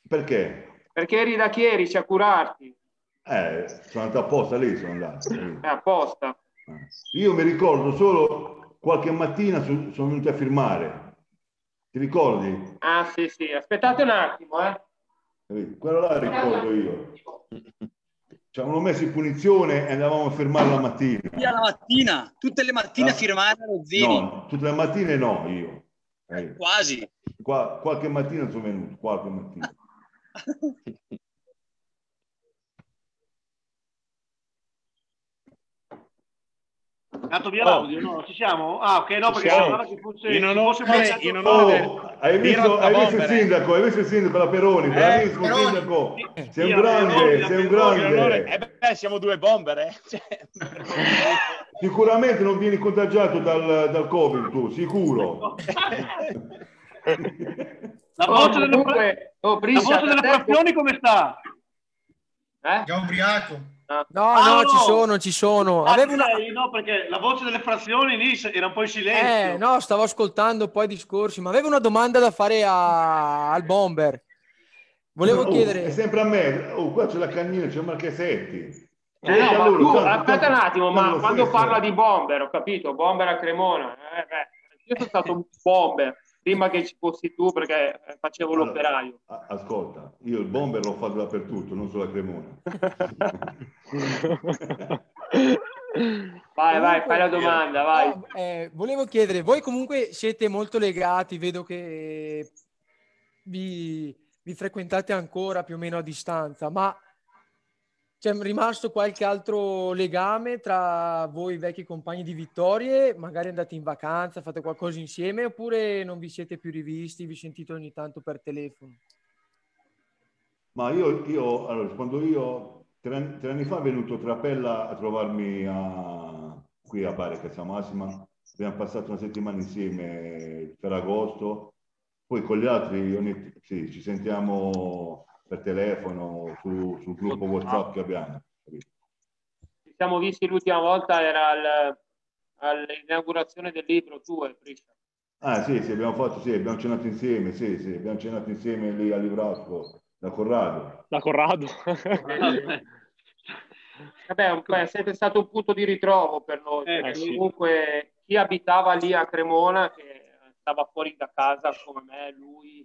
Perché? Perché eri da Chierici a curarti. Eh, sono andato apposta lì, sono andato. lì. È apposta. Io mi ricordo solo qualche mattina so- sono venuto a firmare. Ti ricordi? Ah, sì, sì. Aspettate un attimo, eh. Quello là ricordo io. Ci avevano messo in punizione e andavamo a firmare la mattina. Io la mattina, tutte le mattine Ah. a firmare lo Zini. No, tutte le mattine no, io. Eh, Quasi. qua- qualche mattina sono venuto, qualche mattina. (laughs) È andato via Oh. l'audio, no? Ci siamo? Ah, ok, no, perché sembrava che fosse... In onore- fosse bloccato- in onore del- Oh, hai visto, hai visto il eh. sindaco, hai visto il sindaco, la Peroni, bravissimo Peroni. sindaco. Sei un grande, Peroni, sei un In onore- grande. eh beh, siamo due bomber, eh. (laughs) Cioè, Sicuramente non vieni contagiato dal, dal Covid tu, sicuro. (laughs) La Oh, voce delle, comunque, oh, la Briscia, voce frazioni come sta? Eh? Già ubriaco. No, Ah, no, no. ci sono, ci sono. Ah, Avevo una... no, perché la voce delle frazioni lì era un po' in silenzio. Eh, no, stavo ascoltando poi i discorsi, ma avevo una domanda da fare a- al bomber. Volevo Oh, chiedere... È sempre a me. Oh, qua c'è la cannina, c'è Marchesetti. Eh, no, ma Allora, tu, aspetta un attimo, ma quando parla di bomber, ho capito, bomber a Cremona, eh, beh, io sono stato un bomber prima che ci fossi tu perché facevo Allora, l'operaio. Ascolta, io il bomber l'ho fatto dappertutto, non solo a Cremona. (laughs) Vai, vai, fai la domanda, vai. Eh, volevo chiedere, voi comunque siete molto legati, vedo che vi, vi frequentate ancora più o meno a distanza, ma c'è rimasto qualche altro legame tra voi vecchi compagni di vittorie? Magari andate in vacanza, fate qualcosa insieme oppure non vi siete più rivisti, vi sentite ogni tanto per telefono? Ma io, io allora, quando io tre, anni- tre anni fa è venuto Trapella a trovarmi a- qui a Bari, a Casa Massima, abbiamo passato una settimana insieme il Ferragosto, poi con gli altri ogni- sì, ci sentiamo per telefono su- sul gruppo WhatsApp che abbiamo. Ci siamo visti l'ultima volta, era al- all'inaugurazione del libro tu e Briscia. Ah sì, sì, abbiamo fatto, sì, abbiamo cenato insieme, sì, sì, abbiamo cenato insieme lì a Livrasco da Corrado. Da Corrado. (laughs) Vabbè, è sempre stato un punto di ritrovo per noi, Eh, sì. comunque chi abitava lì a Cremona, che stava fuori da casa come me, lui...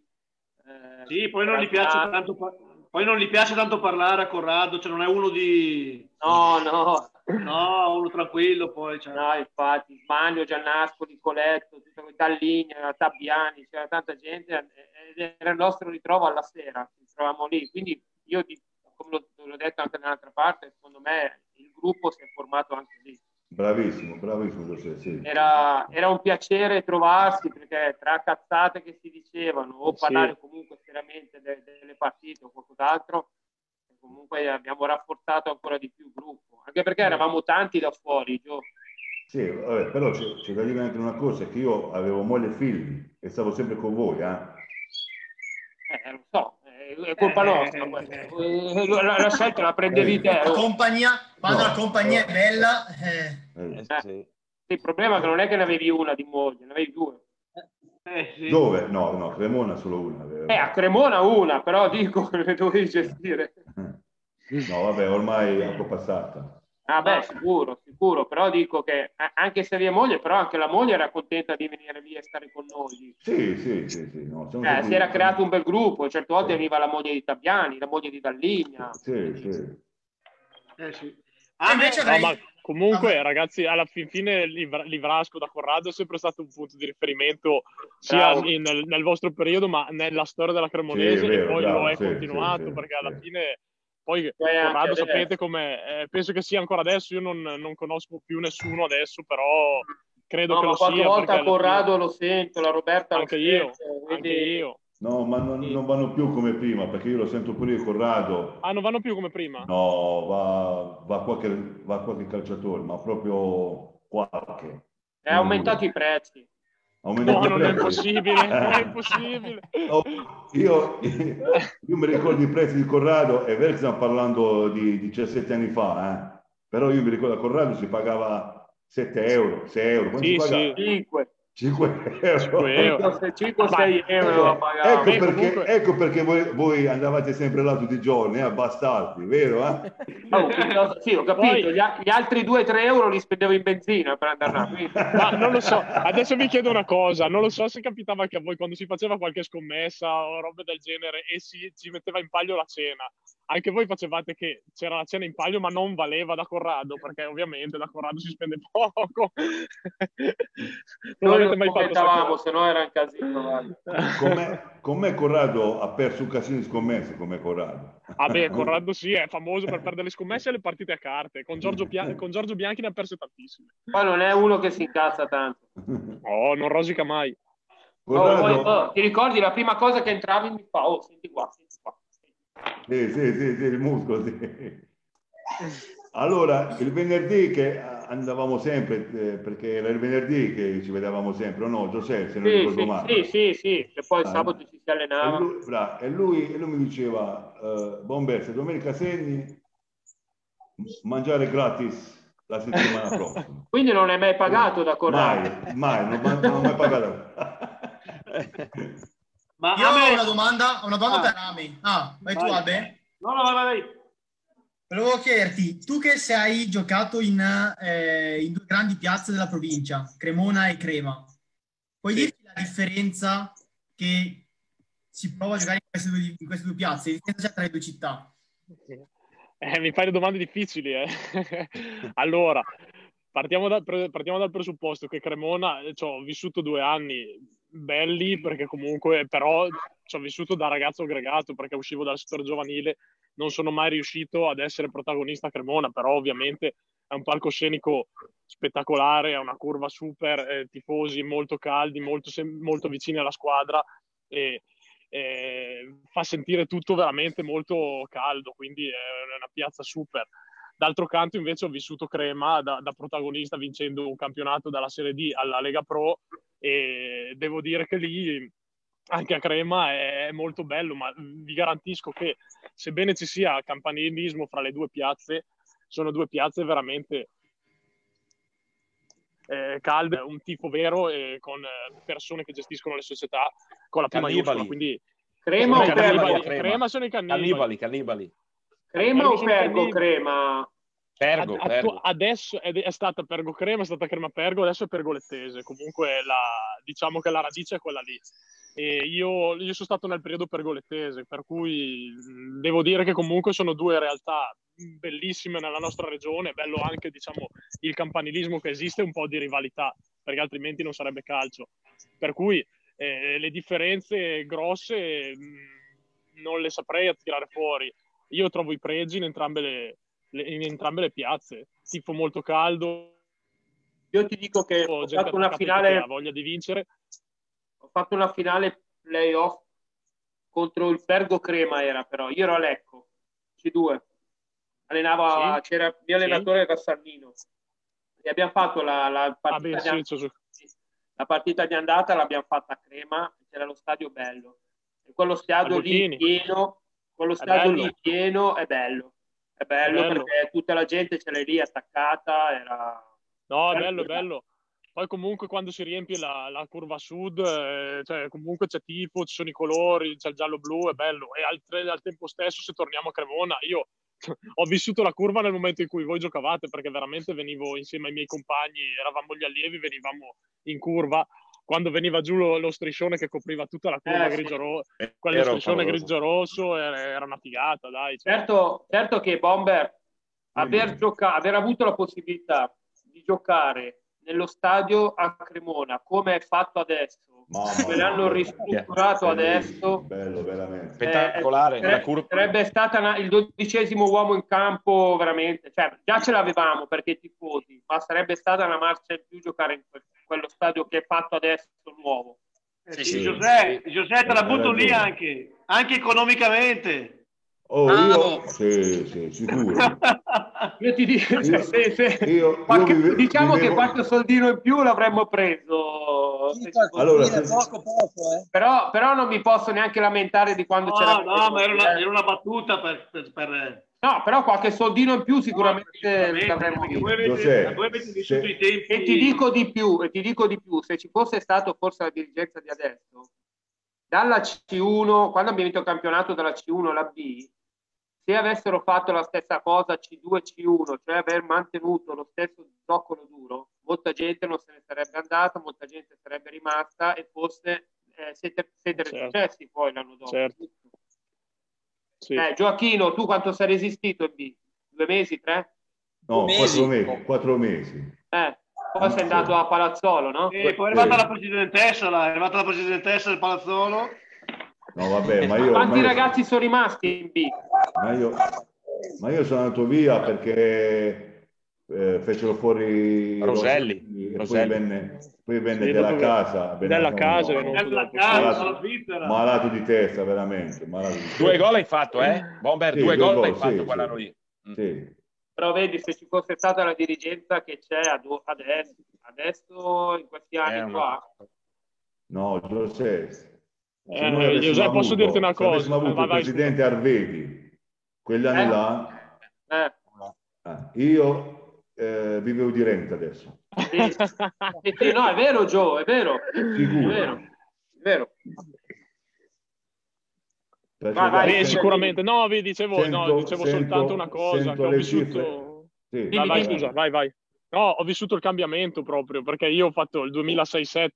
eh, Sì, poi non, gli piace ragazzi- tanto, poi non gli piace tanto parlare a Corrado, cioè non è uno di... No, no, No, uno tranquillo poi. Cioè. no, infatti, Smanio, Giannascoli, Coletto, tutta Dalligna, Tabbiani, c'era tanta gente era il nostro ritrovo alla sera, ci trovavamo lì. Quindi io, come l'ho, l'ho detto anche dall'altra parte, secondo me il gruppo si è formato anche lì. Bravissimo, bravissimo Giuseppe, sì. Era, era un piacere trovarsi perché tra cazzate che si dicevano o Sì. parlare comunque seriamente de- delle partite o qualcos'altro, comunque comunque abbiamo rafforzato ancora di più il gruppo, anche perché eravamo tanti da fuori, Gio. Sì, vabbè, però c'è, c'è da dire anche una cosa, che io avevo moglie e figli e stavo sempre con voi, eh. Eh, lo so, è colpa nostra. questa. Eh, La, la scelta la prendevi te. La compagnia, quando No. la compagnia è bella, eh, Eh, Eh, sì. Sì, Il problema è che non è che ne avevi una di moglie, ne avevi due. Eh, sì. Dove? No, no, Cremona solo una. aveva. Eh, a Cremona una, però dico che (laughs) le dovevi gestire. No, vabbè, ormai è un po' passata. Ah beh, sicuro, sicuro, però dico che anche se avevi moglie, però anche la moglie era contenta di venire lì e stare con noi. Sì, sì, sì, sì. No, Eh, si era creato un bel gruppo, certe volte veniva la moglie di Tabiani, la moglie di Dalligna. Sì, sì. Eh, sì. Ah, invece No, avrei- ma comunque, Ah, ragazzi, alla fin fine Livra- Livrasco da Corrado è sempre stato un punto di riferimento sia in- nel, nel vostro periodo, ma nella storia della Cremonese Sì, vero, e poi bravo, lo è sì, continuato sì, sì, perché alla sì. fine poi Corrado sapete come eh, penso che sia ancora adesso. Io non, non conosco più nessuno adesso, però credo No, che lo qualche sia. volta perché a alla Corrado lo sento, la Roberta anche lo io, sento, anche io. No, ma non, non vanno più come prima, perché io lo sento pure io Corrado. Ah, non vanno più come prima? No, va, va, qualche, va qualche calciatore, ma proprio qualche. È aumentato i prezzi. No, non è possibile, non è impossibile. Oh, io, io mi ricordo i prezzi di Corrado, è vero che stiamo parlando di 17 anni fa, eh? però io mi ricordo a Corrado si pagava 7 euro, 6 euro, Sì, sì. 5, 5 euro. 5 euro. 5-6 euro la pagavo. Ecco Beh, perché, comunque- ecco perché voi, voi andavate sempre là tutti i giorni, eh, bastardi, vero? eh? (laughs) Oh, piuttosto- sì, ho capito, Poi- gli, a- gli altri 2-3 euro li spendevo in benzina per andare là. quindi- Ma (laughs) non lo so, adesso vi chiedo una cosa, non lo so se capitava anche a voi quando si faceva qualche scommessa o robe del genere e si, si metteva in palio la cena. Anche voi facevate che c'era la cena in palio ma non valeva da Corrado, perché ovviamente da Corrado si spende poco. non Noi avete non mai fatto se no era un casino. Con me, con me Corrado ha perso un casino di scommesse, come Corrado. Ah beh, (laughs) Corrado sì, è famoso per perdere le scommesse e le partite a carte. Con Giorgio, Pia- con Giorgio Bianchi ne ha perse tantissime. Poi non è uno che si incazza tanto. Oh, non rosica mai. Oh, poi- Corrado, oh, ti ricordi la prima cosa che entravi mi fa, oh, senti qua, senti qua. Sì, sì, sì, sì, il muscolo, sì. Allora, il venerdì che andavamo sempre, eh, perché era il venerdì che ci vedevamo sempre, o no, Giuseppe, se non Sì, ricordo sì, male. sì, sì, sì, e poi il Ah, sabato ci si E allenava. lui, bra- e lui- e lui mi diceva, eh, Bomberto, domenica segni, mangiare gratis la settimana (laughs) prossima. Quindi non è mai pagato da Corrado. Mai, mai, non, non ho mai pagato. (laughs) Ma Io me- ho una domanda, ho una domanda Ah. per Ami. Ah, vai tu Vai. Albe? No, no, vai, vai. Volevo chiederti, tu che sei giocato in, eh, in due grandi piazze della provincia, Cremona e Crema, puoi dirti la differenza che si prova a giocare in queste due, in queste due piazze? Che differenza c'è tra le due città? Eh, mi fai le domande difficili, eh. (laughs) allora, partiamo, da- pre- partiamo dal presupposto che Cremona eh, ci ho vissuto due anni belli, perché comunque, però ci ho vissuto da ragazzo aggregato, perché uscivo dal settore giovanile, non sono mai riuscito ad essere protagonista a Cremona, però ovviamente è un palcoscenico spettacolare, è una curva super, eh, tifosi molto caldi, molto, molto vicini alla squadra e eh, fa sentire tutto veramente molto caldo, quindi è una piazza super. D'altro canto invece ho vissuto Crema da, da protagonista vincendo un campionato dalla Serie D alla Lega Pro e devo dire che lì anche a Crema è molto bello, ma vi garantisco che sebbene ci sia campanilismo fra le due piazze, sono due piazze veramente eh, calde, un tifo vero e con eh, persone che gestiscono le società con la P Cannibali. maiuscola, quindi Crema o cannibali. Crema. Crema sono i cannibali. Cannibali, cannibali. Crema o Pergo. Crema? Pergo, Ad- attu- Pergo. adesso è, è stata Pergo Crema, è stata Crema Pergo, adesso è Pergolettese. Comunque la- diciamo che la radice è quella lì. E io, io sono stato nel periodo pergolettese, per cui devo dire che comunque sono due realtà bellissime nella nostra regione, bello anche diciamo, il campanilismo che esiste, un po' di rivalità, perché altrimenti non sarebbe calcio. Per cui eh, le differenze grosse mh, non le saprei tirare fuori. Io trovo i pregi in entrambe le, le- in entrambe le piazze. Tifo molto caldo, Io ti dico che ho gente fatto una finale ha voglia di vincere. ho fatto una finale playoff contro il Pergo Crema era però, io ero a Lecco, C2. allenava, Sì. c'era il mio Sì. allenatore era Sannino e abbiamo fatto la, la partita, Vabbè, di, sì, la partita di andata l'abbiamo fatta a Crema, c'era lo stadio bello e quello stadio lì pieno, quello È stadio lì pieno è bello, è bello, Bello. perché tutta la gente ce l'hai lì attaccata, era... No, è bello, è bello. Poi comunque quando si riempie la, la curva sud, eh, cioè, comunque c'è tifo, ci sono i colori, c'è il giallo-blu, è bello. E al, al tempo stesso, se torniamo a Cremona, io (laughs) ho vissuto la curva nel momento in cui voi giocavate, perché veramente venivo insieme ai miei compagni, eravamo gli allievi, venivamo in curva. Quando veniva giù lo, lo striscione che copriva tutta la curva Eh, grigio-rosso, È quello striscione grigio-rosso era, era una figata, dai. cioè. Certo, certo che Bomber, aver, gioca- aver avuto la possibilità di giocare nello stadio a Cremona come è fatto adesso, come l'hanno ristrutturato adesso, Bello, veramente. Spettacolare. eh, sarebbe, sarebbe stata una- il dodicesimo uomo in campo veramente, cioè già ce l'avevamo perché tifosi, ma sarebbe stata una marcia in più giocare in quel- quello stadio che è fatto adesso nuovo. Eh Sì, sì, sì. Giuseppe, Giuseppe, te la butto lì anche, anche economicamente. Oh, Bravo. io... Sì, sì, sicuro. (laughs) Io ti dico, Io- se- se- io- qualche- io vive- diciamo che vivevo- qualche soldino in più l'avremmo preso. Sì, Allora, se- poco poco, eh. Però, però non mi posso neanche lamentare di quando No, c'era. no, ma era una, eh. era una battuta per... per, per- No, però qualche soldino in più sicuramente sicuramente, l'avremmo visto. voi avete, Giuseppe, voi avete vissuto se- i tempi... E ti dico di più, e ti dico di più, se ci fosse stato forse la dirigenza di adesso, dalla C1, quando abbiamo vinto il campionato dalla C1 alla B, se avessero fatto la stessa cosa C2 C1, cioè aver mantenuto lo stesso zoccolo duro, molta gente non se ne sarebbe andata, molta gente sarebbe rimasta e fosse eh, siete, siete Certo. retrocessi poi l'anno dopo. Certo. Sì. Eh, Gioacchino, tu quanto sei resistito in B? Due mesi, tre? No, Mesi. quattro mesi. Quattro mesi. Eh, poi sei andato a Palazzolo, no? E poi è arrivata la presidentessa, là, è arrivata la presidentessa del Palazzolo. No, vabbè, ma io... Quanti ma io- ragazzi sono rimasti in B? Ma io, ma io sono andato via perché eh, fecero fuori Roselli. e Roselli. poi venne, poi venne Sì, della casa. venne della casa, no, Della casa, Malato- malato di testa, veramente. Malato di testa. Due gol hai fatto, eh? Bomber, Sì, due due gol gol, hai sì, fatto sì. quell'anno lì. Mm. Sì. Però vedi, se ci fosse stata la dirigenza che c'è ad- adesso, adesso in questi anni Eh, una- qua, No, Giuseppe. se Eh, posso avuto- dirti una se cosa? avessimo avuto Vai, il vai, presidente Arvedi quegli anni Eh? là, eh, ah, io eh, vivevo di renta adesso. sì. No, è vero Gio, è vero, è Sicuro. vero, è vero. Vai, vai, sicuramente. No, vi dicevo, no, sento- dicevo sento- soltanto una cosa, che ho vissuto... Sì, Vai, vai, scusa, vai, vai. No, ho vissuto il cambiamento proprio, perché io ho fatto il 2006-7,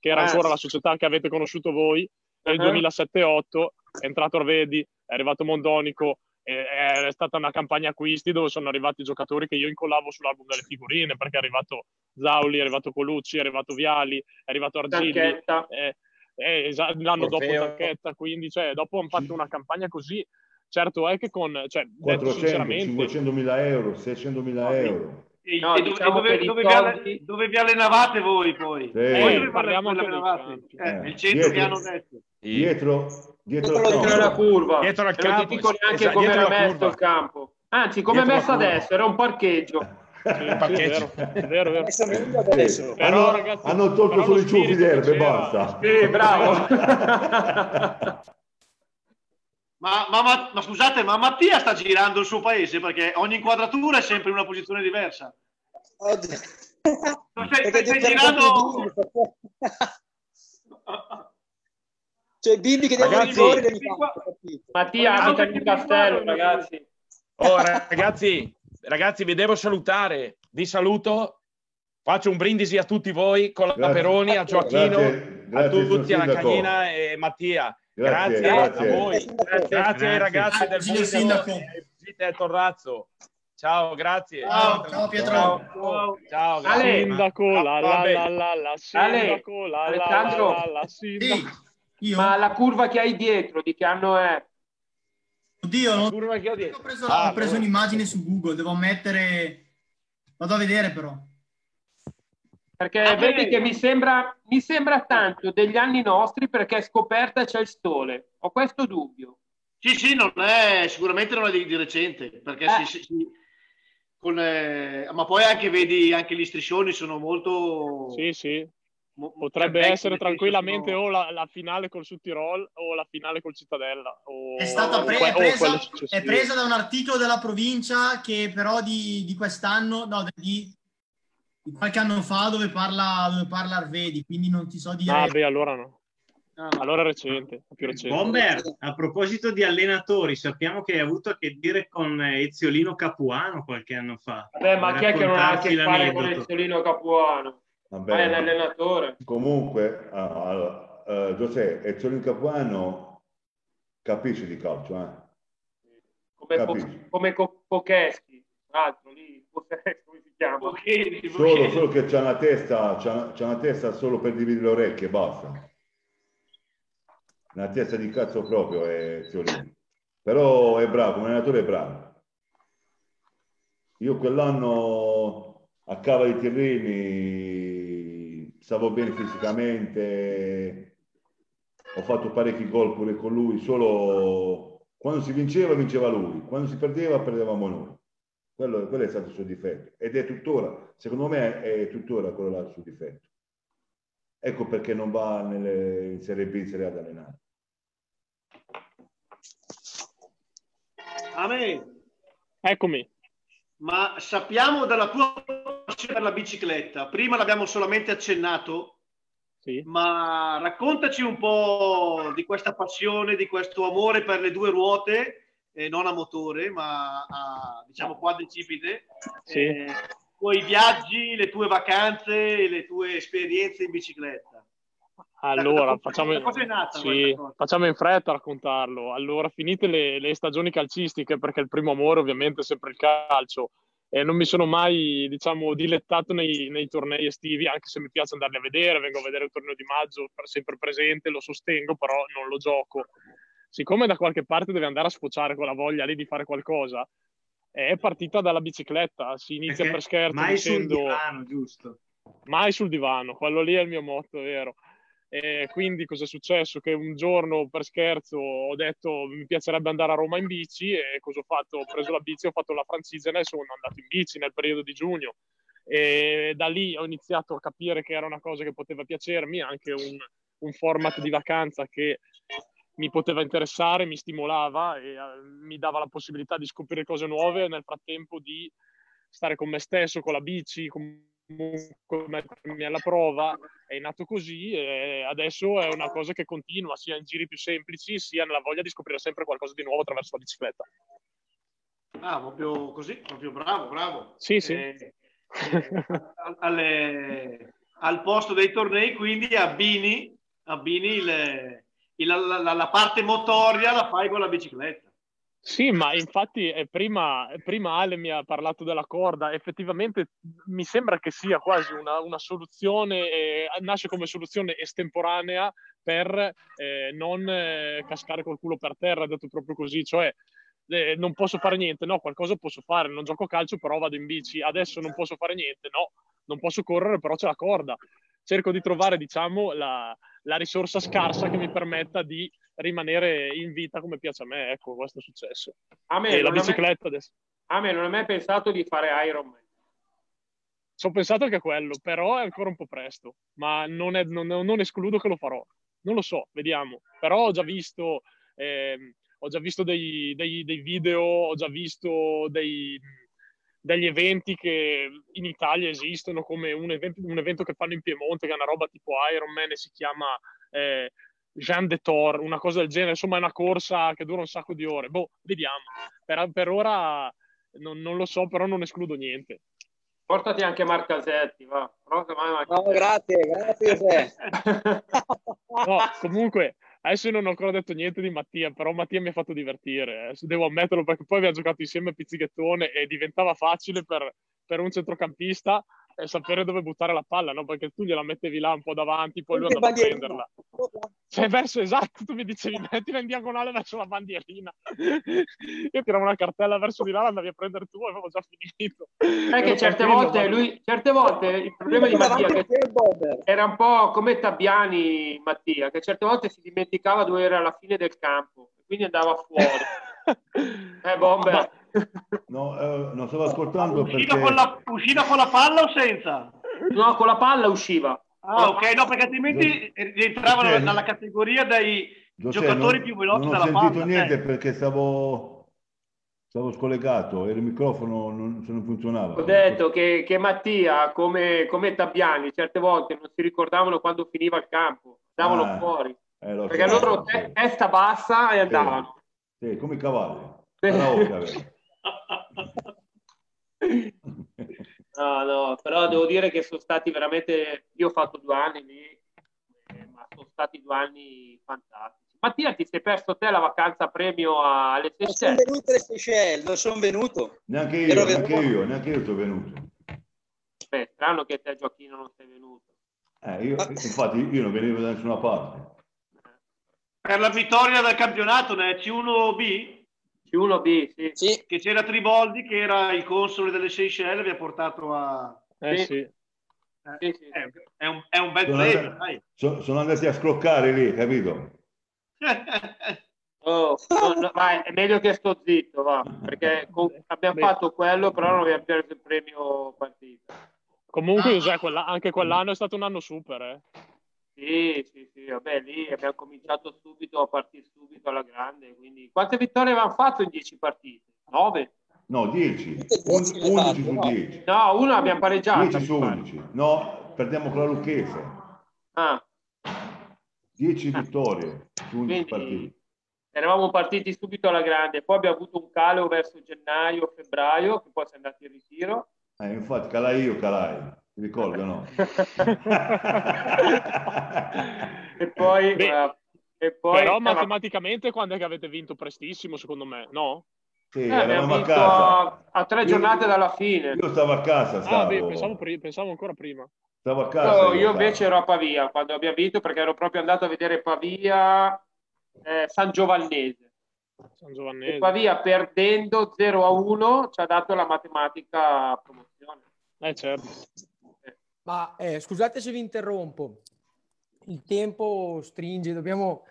che era Eh. ancora la società che avete conosciuto voi, il Uh-huh. 2007-8 è entrato Arvedi, è arrivato Mondonico, è stata una campagna acquisti dove sono arrivati giocatori che io incollavo sull'album delle figurine, perché è arrivato Zauli, è arrivato Colucci, è arrivato Viali, è arrivato Argilli, eh, eh, esa- l'anno dopo Orfeo. Tacchetta, quindi cioè, dopo hanno fatto una campagna così. Certo è che con, cioè, detto 400, sinceramente, 500 mila euro, 600 mila euro. E, No, e dove, diciamo dove- che dove vi alle- dove vi allenavate voi poi? Sì. Voi Eh, dove vi parliamo anche dei allenavate? campi. Eh, Eh, il centro che dietro- hanno detto. Dietro, dietro di Dietro la campo. curva, Dietro al e non campo, ti dico neanche esatto, come era messo il campo. Anzi, come è messo adesso, era un parcheggio. Sì, sì, è parcheggio. vero, è vero, è vero. Adesso meglio adesso. Sì. Però, hanno, ragazzi, hanno tolto solo lo i ciuffi d'erbe e basta. Sì, bravo. (laughs) Ma, ma- ma- ma scusate, ma Mattia sta girando il suo paese perché ogni inquadratura è sempre in una posizione diversa. Oddio. Non stai- stai devi girando- (laughs) Cioè bimbi che devono correre fare, capito? Mattia Ogni abita in un castello, ragazzi. Oh, ragazzi, ragazzi, vi devo salutare. Vi saluto. Faccio un brindisi a tutti voi con la Grazie. Peroni, a Gioacchino, Grazie, grazie, a tutti, alla. Cagnina e Mattia. Grazie, Grazie, grazie. a voi. Grazie. Ai ragazzi del Busto Sindaco. e Torrazzo. Ciao, grazie. Ciao, ciao Pietro. Ciao. Ciao, Ale. grazie. Sindaco, la la la la la, sindaco, la la la la, sindaco. Sì, io? Ma la curva che hai dietro, di che anno è? Oddio, non... Curva che ho ho detto. preso, Ah, ho preso allora. un'immagine su Google, devo mettere... Vado a vedere però. Perché Ah, vedi sì. che mi sembra, mi sembra tanto degli anni nostri perché è scoperta c'è il sole. Ho questo dubbio. Sì, sì, non è, sicuramente non è di, di recente, perché Eh. si- si- con, eh, ma poi anche vedi, anche gli striscioni sono molto... Sì, sì. Mo- Potrebbe essere tranquillamente sono- o la, la finale col Sud Tirol o la finale col Cittadella. O, È stata o pre- que- è o presa, quelle è presa da un articolo della provincia che però di, di quest'anno, no, di, di qualche anno fa dove parla, dove parla Arvedi, quindi non ti so dire. Ah, beh, allora no. Ah, Allora è recente, più recente. Bomber, a proposito di allenatori, sappiamo che hai avuto a che dire con Eziolino Capuano qualche anno fa. Beh, ma chi è che non ha a che fare con? Ezzolino Capuano? Vabbè. È un allenatore. Comunque, ah, allora, eh, Giuseppe, Ezzolino Capuano capisce di calcio, eh? Come, Po- come Co- Pocheschi, tra l'altro lì, Pocheschi, come si chiama? Bocchetti, Solo, Bocchetti. solo che c'ha una testa, c'ha, c'ha una testa solo per dividere le orecchie, basta. Una testa di cazzo proprio è Eziolino. Però è bravo, come allenatore è bravo. Io quell'anno a Cava dei Tirreni stavo bene fisicamente, ho fatto parecchi gol pure con lui, solo quando si vinceva vinceva lui, quando si perdeva perdevamo noi. Quello, quello è stato il suo difetto ed è tuttora, secondo me è tuttora quello là il suo difetto. Ecco perché non va nelle, in Serie B, in Serie A ad allenare. A me, Eccomi. ma sappiamo dalla tua passione per la bicicletta, prima l'abbiamo solamente accennato, Sì. ma raccontaci un po' di questa passione, di questo amore per le due ruote, eh, non a motore, ma a, diciamo quadricipite, Sì. eh, i tuoi viaggi, le tue vacanze, le tue esperienze in bicicletta. Allora, facciamo, sì, facciamo in fretta a raccontarlo. Allora, finite le, le stagioni calcistiche, perché il primo amore ovviamente è sempre il calcio, e non mi sono mai, diciamo, dilettato nei, nei tornei estivi, anche se mi piace andarli a vedere, vengo a vedere il torneo di maggio, sempre presente, lo sostengo, però non lo gioco. Siccome da qualche parte deve andare a sfociare con la voglia lì di fare qualcosa, è partita dalla bicicletta, si inizia Perché per scherzo mai sul dicendo divano, giusto? mai sul divano, quello lì è il mio motto, vero. E quindi cosa è successo? Che un giorno per scherzo ho detto mi piacerebbe andare a Roma in bici e cosa ho fatto? Ho preso la bici, ho fatto la francigena e sono andato in bici nel periodo di giugno. E da lì ho iniziato a capire che era una cosa che poteva piacermi, anche un, un format di vacanza che mi poteva interessare, mi stimolava e eh, mi dava la possibilità di scoprire cose nuove e nel frattempo di stare con me stesso, con la bici, comunque mettermi alla prova. È nato così e adesso è una cosa che continua sia in giri più semplici sia nella voglia di scoprire sempre qualcosa di nuovo attraverso la bicicletta. Ah, proprio così, proprio bravo, bravo. Sì, sì. Eh, eh, al- alle- al posto dei tornei, quindi abbini, abbini il- il- la, la- la parte motoria la fai con la bicicletta. Sì, ma infatti eh, prima, prima Ale mi ha parlato della corda, effettivamente mi sembra che sia quasi una, una soluzione, eh, nasce come soluzione estemporanea per eh, non eh, cascare col culo per terra, detto proprio così, cioè eh, non posso fare niente, no, qualcosa posso fare, non gioco a calcio però vado in bici, adesso non posso fare niente, no, non posso correre però c'è la corda. Cerco di trovare, diciamo, la, la risorsa scarsa che mi permetta di rimanere in vita come piace a me, ecco, questo è successo. A me, E la bicicletta adesso. a me non ho mai pensato di fare Ironman. Ci ho pensato anche a quello, però è ancora un po' presto, ma non, è- non- non escludo che lo farò. Non lo so, vediamo. Però ho già visto, ehm, ho già visto dei, dei- dei video, ho già visto dei- degli eventi che in Italia esistono, come un evento, un evento che fanno in Piemonte, che è una roba tipo Ironman e si chiama eh, Jean de Tor, una cosa del genere. Insomma, è una corsa che dura un sacco di ore. Boh, vediamo. Per, per ora non, non lo so, però non escludo niente. Portati anche Marcasetti, va. Porta mai Marcasetti. No, grazie, grazie. (laughs) No, comunque, adesso io non ho ancora detto niente di Mattia, però Mattia mi ha fatto divertire, eh, devo ammetterlo, perché poi abbiamo giocato insieme a pizzichettone e diventava facile per, per un centrocampista sapere dove buttare la palla, no? Perché tu gliela mettevi là un po' davanti, poi lui andava a prenderla. Cioè, verso esatto, tu mi dicevi mettila in diagonale verso la bandierina. Io tiravo una cartella verso di là, l'andavi a prendere tu e avevo già finito. Ero certe volte ma- lui, certe volte il problema di Mattia che era un po' come Tabiani Mattia, che certe volte si dimenticava dove era la fine del campo. quindi andava fuori. (laughs) eh, bomber. No, eh, non stavo ascoltando Uscita perché... con, la, uscita con la palla o senza? No, con la palla usciva. Ah, ok, no, perché altrimenti rientravano Giuseppe, nella categoria dei Giuseppe, giocatori non- più veloci Non ho dalla sentito palla. niente eh. perché stavo, stavo scollegato e il microfono non, se non funzionava. Ho detto che, che Mattia, come, come Tabiani, certe volte non si ricordavano quando finiva il campo, andavano Ah, fuori. Eh, lo Perché so, loro te- testa bassa e andavano. Sì, come i cavalli. Aveva. (laughs) (laughs) No, no, però devo dire che sono stati veramente. Io ho fatto due anni lì, eh, ma sono stati due anni fantastici. Mattia, ti sei perso te la vacanza premio alle Non sono Seychelles? venuto alle Seychelles, non sono venuto. Neanche io, Ero neanche venuto. io, neanche io sono venuto. Beh, strano che te, Gioacchino, non sei venuto. Eh, io- infatti io non venivo da nessuna parte. Per la vittoria del campionato nel C1B, C1B, sì. che c'era Triboldi, che era il console delle Seychelles, vi ha portato a... Eh Sì. sì. Eh, È, è un, è un bel Sono, premio, andati, dai. so- sono andati a scroccare lì, capito? (laughs) Oh, no, no, vai, è meglio che sto zitto, va, perché con- abbiamo Beh. fatto quello, però non abbiamo preso il premio partita. Comunque, Ah. Giuseppe, quella- anche quell'anno è stato un anno super, eh. Sì, sì, sì, vabbè, lì abbiamo cominciato subito a partire subito alla grande, quindi quante vittorie avevamo fatto in 10 partite? 9? No, 10. Tutte e dodici le 11 fatto, su no? 10. No, una abbiamo pareggiato. 10 su 11. No, perdiamo con la Lucchese. Ah, 10 vittorie su 11 Quindi- partite. eravamo partiti subito alla grande, poi abbiamo avuto un calo verso gennaio, febbraio, che poi siamo andati in ritiro. Eh, infatti, calai io, calai. Ti ricordo, no? (laughs) e poi... Beh, eh, e poi Però ma- matematicamente quando è che avete vinto prestissimo, secondo me, no? Sì, eh, abbiamo eravamo a vinto casa. a, tre Io- giornate dalla fine. Io stavo a casa, Ah, stavo. beh, pensavo, pri- pensavo ancora prima. Stavo a casa. Io, io stavo. invece ero a Pavia quando abbiamo vinto perché ero proprio andato a vedere Pavia eh, San Giovannese. San E Giovannese. Pavia perdendo 0 a 1 ci ha dato la matematica promozione. Eh, certo. Ma eh, scusate se vi interrompo, il tempo stringe, dobbiamo,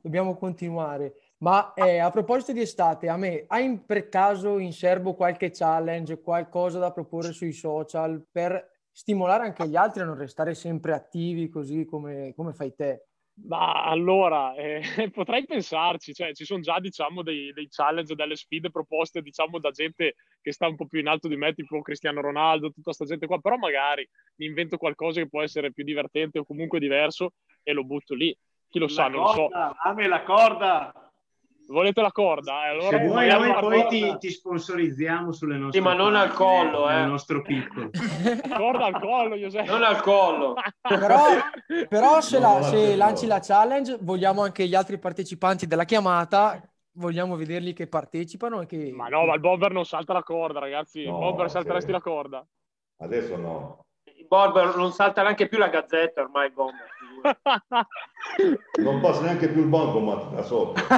dobbiamo continuare. Ma eh, a proposito di estate, a me hai per caso in serbo qualche challenge, qualcosa da proporre sui social per stimolare anche gli altri a non restare sempre attivi così come, come fai te? Ma allora, eh, (laughs) potrei pensarci, cioè ci sono già diciamo dei, dei challenge, delle sfide proposte diciamo da gente che sta un po' più in alto di me, tipo Cristiano Ronaldo, tutta questa gente qua, però magari mi invento qualcosa che può essere più divertente o comunque diverso e lo butto lì. Chi lo sa, La non lo so. corda, Ame la corda. Volete la corda? Eh, allora Se vuoi noi poi ti, ti sponsorizziamo sulle nostre Sì, ma non al collo, eh. nostro piccolo. (laughs) corda al collo, Giuseppe. Non al collo. Però, però se, la- se lanci la challenge, vogliamo anche gli altri partecipanti della chiamata, vogliamo vederli che partecipano e che... Ma no, ma il bomber non salta la corda, ragazzi. Il No, bomber salteresti sì. la corda. Adesso no. Il Borber non salta neanche più la gazzetta ormai bomber. (laughs) Non passa neanche più il bancomat da sotto. (laughs)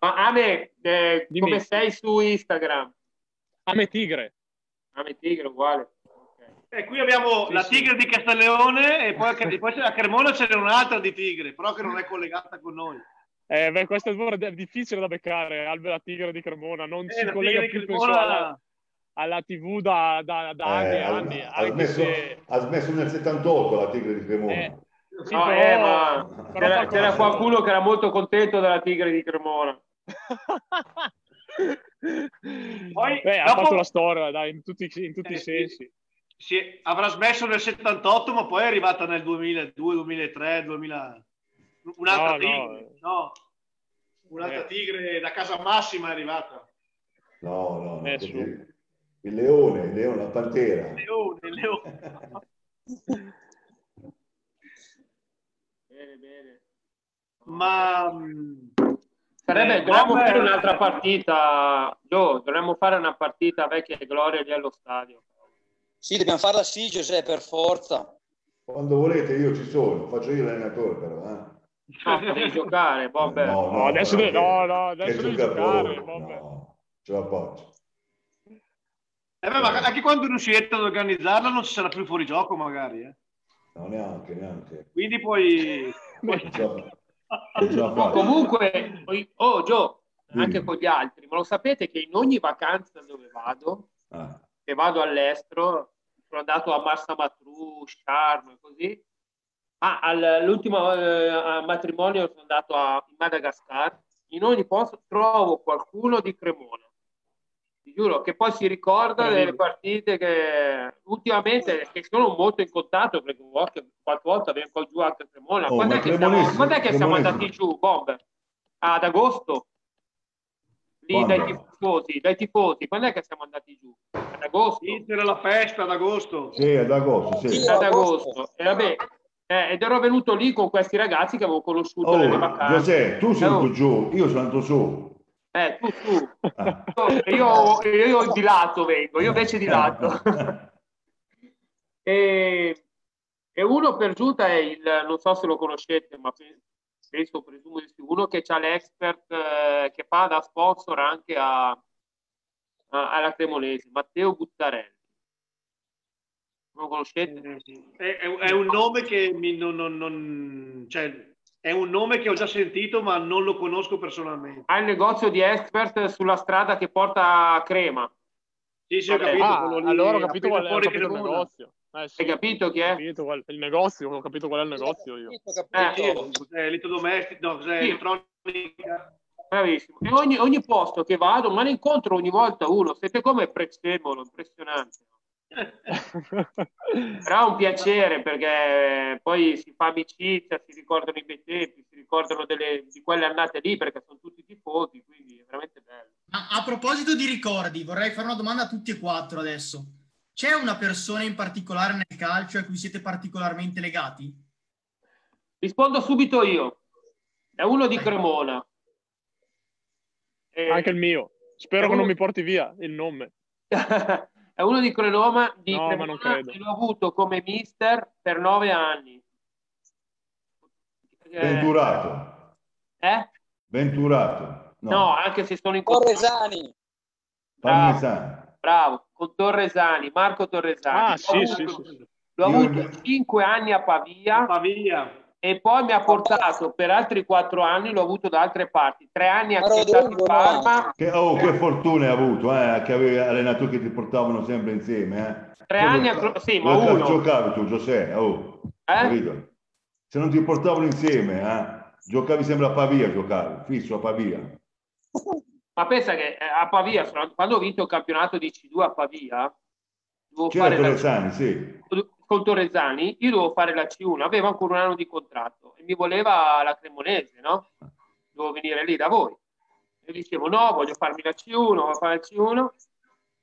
Ma Ame, eh, come sei su Instagram? Ame Tigre. Ame Tigre uguale. Ok. E qui abbiamo Sì, la sì. tigre di Castelleone e poi, a- e poi a Cremona c'è un'altra di tigre, però che non è collegata con noi. Eh, beh, questo è difficile da beccare, Albe la Tigre di Cremona. Non Eh, si collega più, Cremona- alla, alla TV da, da- da anni Eh, e ha, anni. ha Anche smesso, se... ha smesso nel 78 la Tigre di Cremona. eh, sì, No, però- eh, ma però c'era, c'era qualcuno che era molto contento della Tigre di Cremona. (laughs) Poi, Beh, ha dopo- fatto la storia, dai, in tutti, in tutti Eh, i sì. sensi. Si- avrà smesso nel 78, ma poi è arrivata nel 2002, 2003, 2000. Un'altra No, no. tigre, no. Un'altra Eh. tigre da casa massima è arrivata. No, no, no. Eh. Il leone, il leone, la pantera. Leone, leone. (laughs) Bene, bene. Ma Sarebbe, Eh, dovremmo Bomber- fare un'altra partita. Gio, dovremmo fare una partita vecchia e gloria lì allo stadio. Sì, dobbiamo farla sì, Giuseppe, per forza. Quando volete io ci sono, faccio io l'allenatore però. Eh. No, devi giocare, Bomber. No, No, adesso devi- che- no, no, adesso devi giocare, vabbè. No, ce la faccio. Eh, beh, ma anche quando riuscirete ad organizzarla non ci sarà più fuori gioco magari. eh. No, neanche, neanche. Quindi poi... (laughs) No, comunque, oh Gio, anche con gli altri, ma lo sapete che in ogni vacanza dove vado, Ah. che vado all'estero, sono andato a Massa Matru, Sharm e così. Ah, all'ultimo eh, matrimonio sono andato a in Madagascar. In ogni posto trovo qualcuno di Cremona. Ti giuro che poi si ricorda delle partite che ultimamente che sono molto in contatto perché qualche, qualche volta vengo giù anche Cremona. Oh, quando, è che siamo, quando è che siamo andati giù, Bob? Ad agosto? Lì Quando? dai tifosi, dai tifosi. Quando è che siamo andati giù? Ad agosto? Inter alla festa ad agosto. Sì, ad agosto, sì. ad agosto. E vabbè, eh, ed ero venuto lì con questi ragazzi che avevo conosciuto nelle Oh, vacanze. Giuseppe, tu sei andato giù, io sono andato su. Eh, tu, tu. Io, io di lato vengo, io invece di lato. (laughs) e, e uno per giunta è il, non so se lo conoscete, ma pe- penso, presumo di sì, uno che ha l'expert eh, che fa da sponsor anche a, a- alla Cremonese, Matteo Buttarelli. Non lo conoscete? È, è- è un nome che mi non, non- non- cioè, è un nome che ho già sentito, ma non lo conosco personalmente. Ha il negozio di expert sulla strada che porta a Crema. Sì, sì, ho Vabbè. capito. Ah, allora ho capito qual è, ho capito il negozio. Eh, sì. Hai capito chi è? Ho capito qual- il negozio, ho capito qual è il negozio io. Eh, Sì, cos'è elettrodomestico, no, cos'è Sì. elettronica. Bravissimo. E ogni, ogni posto che vado, ma ne incontro ogni volta uno. Siete come Prezzemolo, impressionante. Però è un piacere perché poi si fa amicizia, si ricordano i bei tempi, si ricordano delle, di quelle annate lì perché sono tutti tifosi, quindi è veramente bello. Ma a proposito di ricordi, vorrei fare una domanda a tutti e quattro adesso. C'è una persona in particolare nel calcio a cui siete particolarmente legati? Rispondo subito io. È uno di Cremona. Eh, Anche il mio. Spero È che uno- non mi porti via il nome. (laughs) è uno di Cremona, di No, ma Cremona non credo. e l'ho avuto come mister per nove anni. Eh, Venturato. eh? Venturato. No. No, anche se sono in. Torresani. Parmesano. Bravo, con Torresani, Marco Torresani. Ah, L'ho sì, avuto- sì, sì, sì. L'ho Io avuto cinque anni a Pavia Pavia. E poi mi ha portato per altri quattro anni, l'ho avuto da altre parti. Tre anni a Rodolfo, Parma, Che, oh, che fortuna hai avuto, eh, che avevi allenatori che ti portavano sempre insieme. Eh. tre Tu anni a... Sì, ma uno. Giocavi tu, Giuseppe, oh, Eh? capito? Se non ti portavano insieme, eh, giocavi sempre a Pavia, giocavi, fisso a Pavia. Ma pensa che eh, a Pavia, quando ho vinto il campionato di C2 a Pavia, dovevo C'era fare la Torresani, sì. Con Torresani, io dovevo fare la C1, avevo ancora un anno di contratto e mi voleva la Cremonese, no? Dovevo venire lì da voi. Io dicevo no, voglio farmi la C1, voglio fare la C1.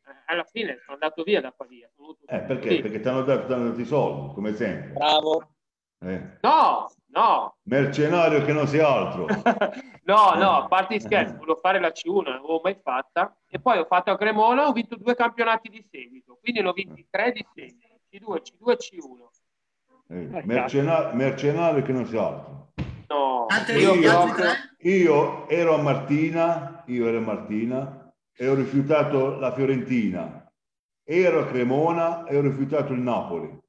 Eh, alla fine sono andato via da Pavia. Eh, perché? qui. Perché ti hanno dato, t'hanno dato i soldi, come sempre. Bravo. Eh. No, no, Mercenario che non sia altro. (laughs) no, no, a parte i scherzi, volevo fare la C1, non l'avevo mai fatta. E poi ho fatto a Cremona, ho vinto due campionati di seguito, quindi ne ho vinti tre di seguito, C2, C2 e C1. Eh, mercena- mercenario che non sia altro. No, io? Io ero a Martina, io ero a Martina e ho rifiutato la Fiorentina. Ero a Cremona e ho rifiutato il Napoli.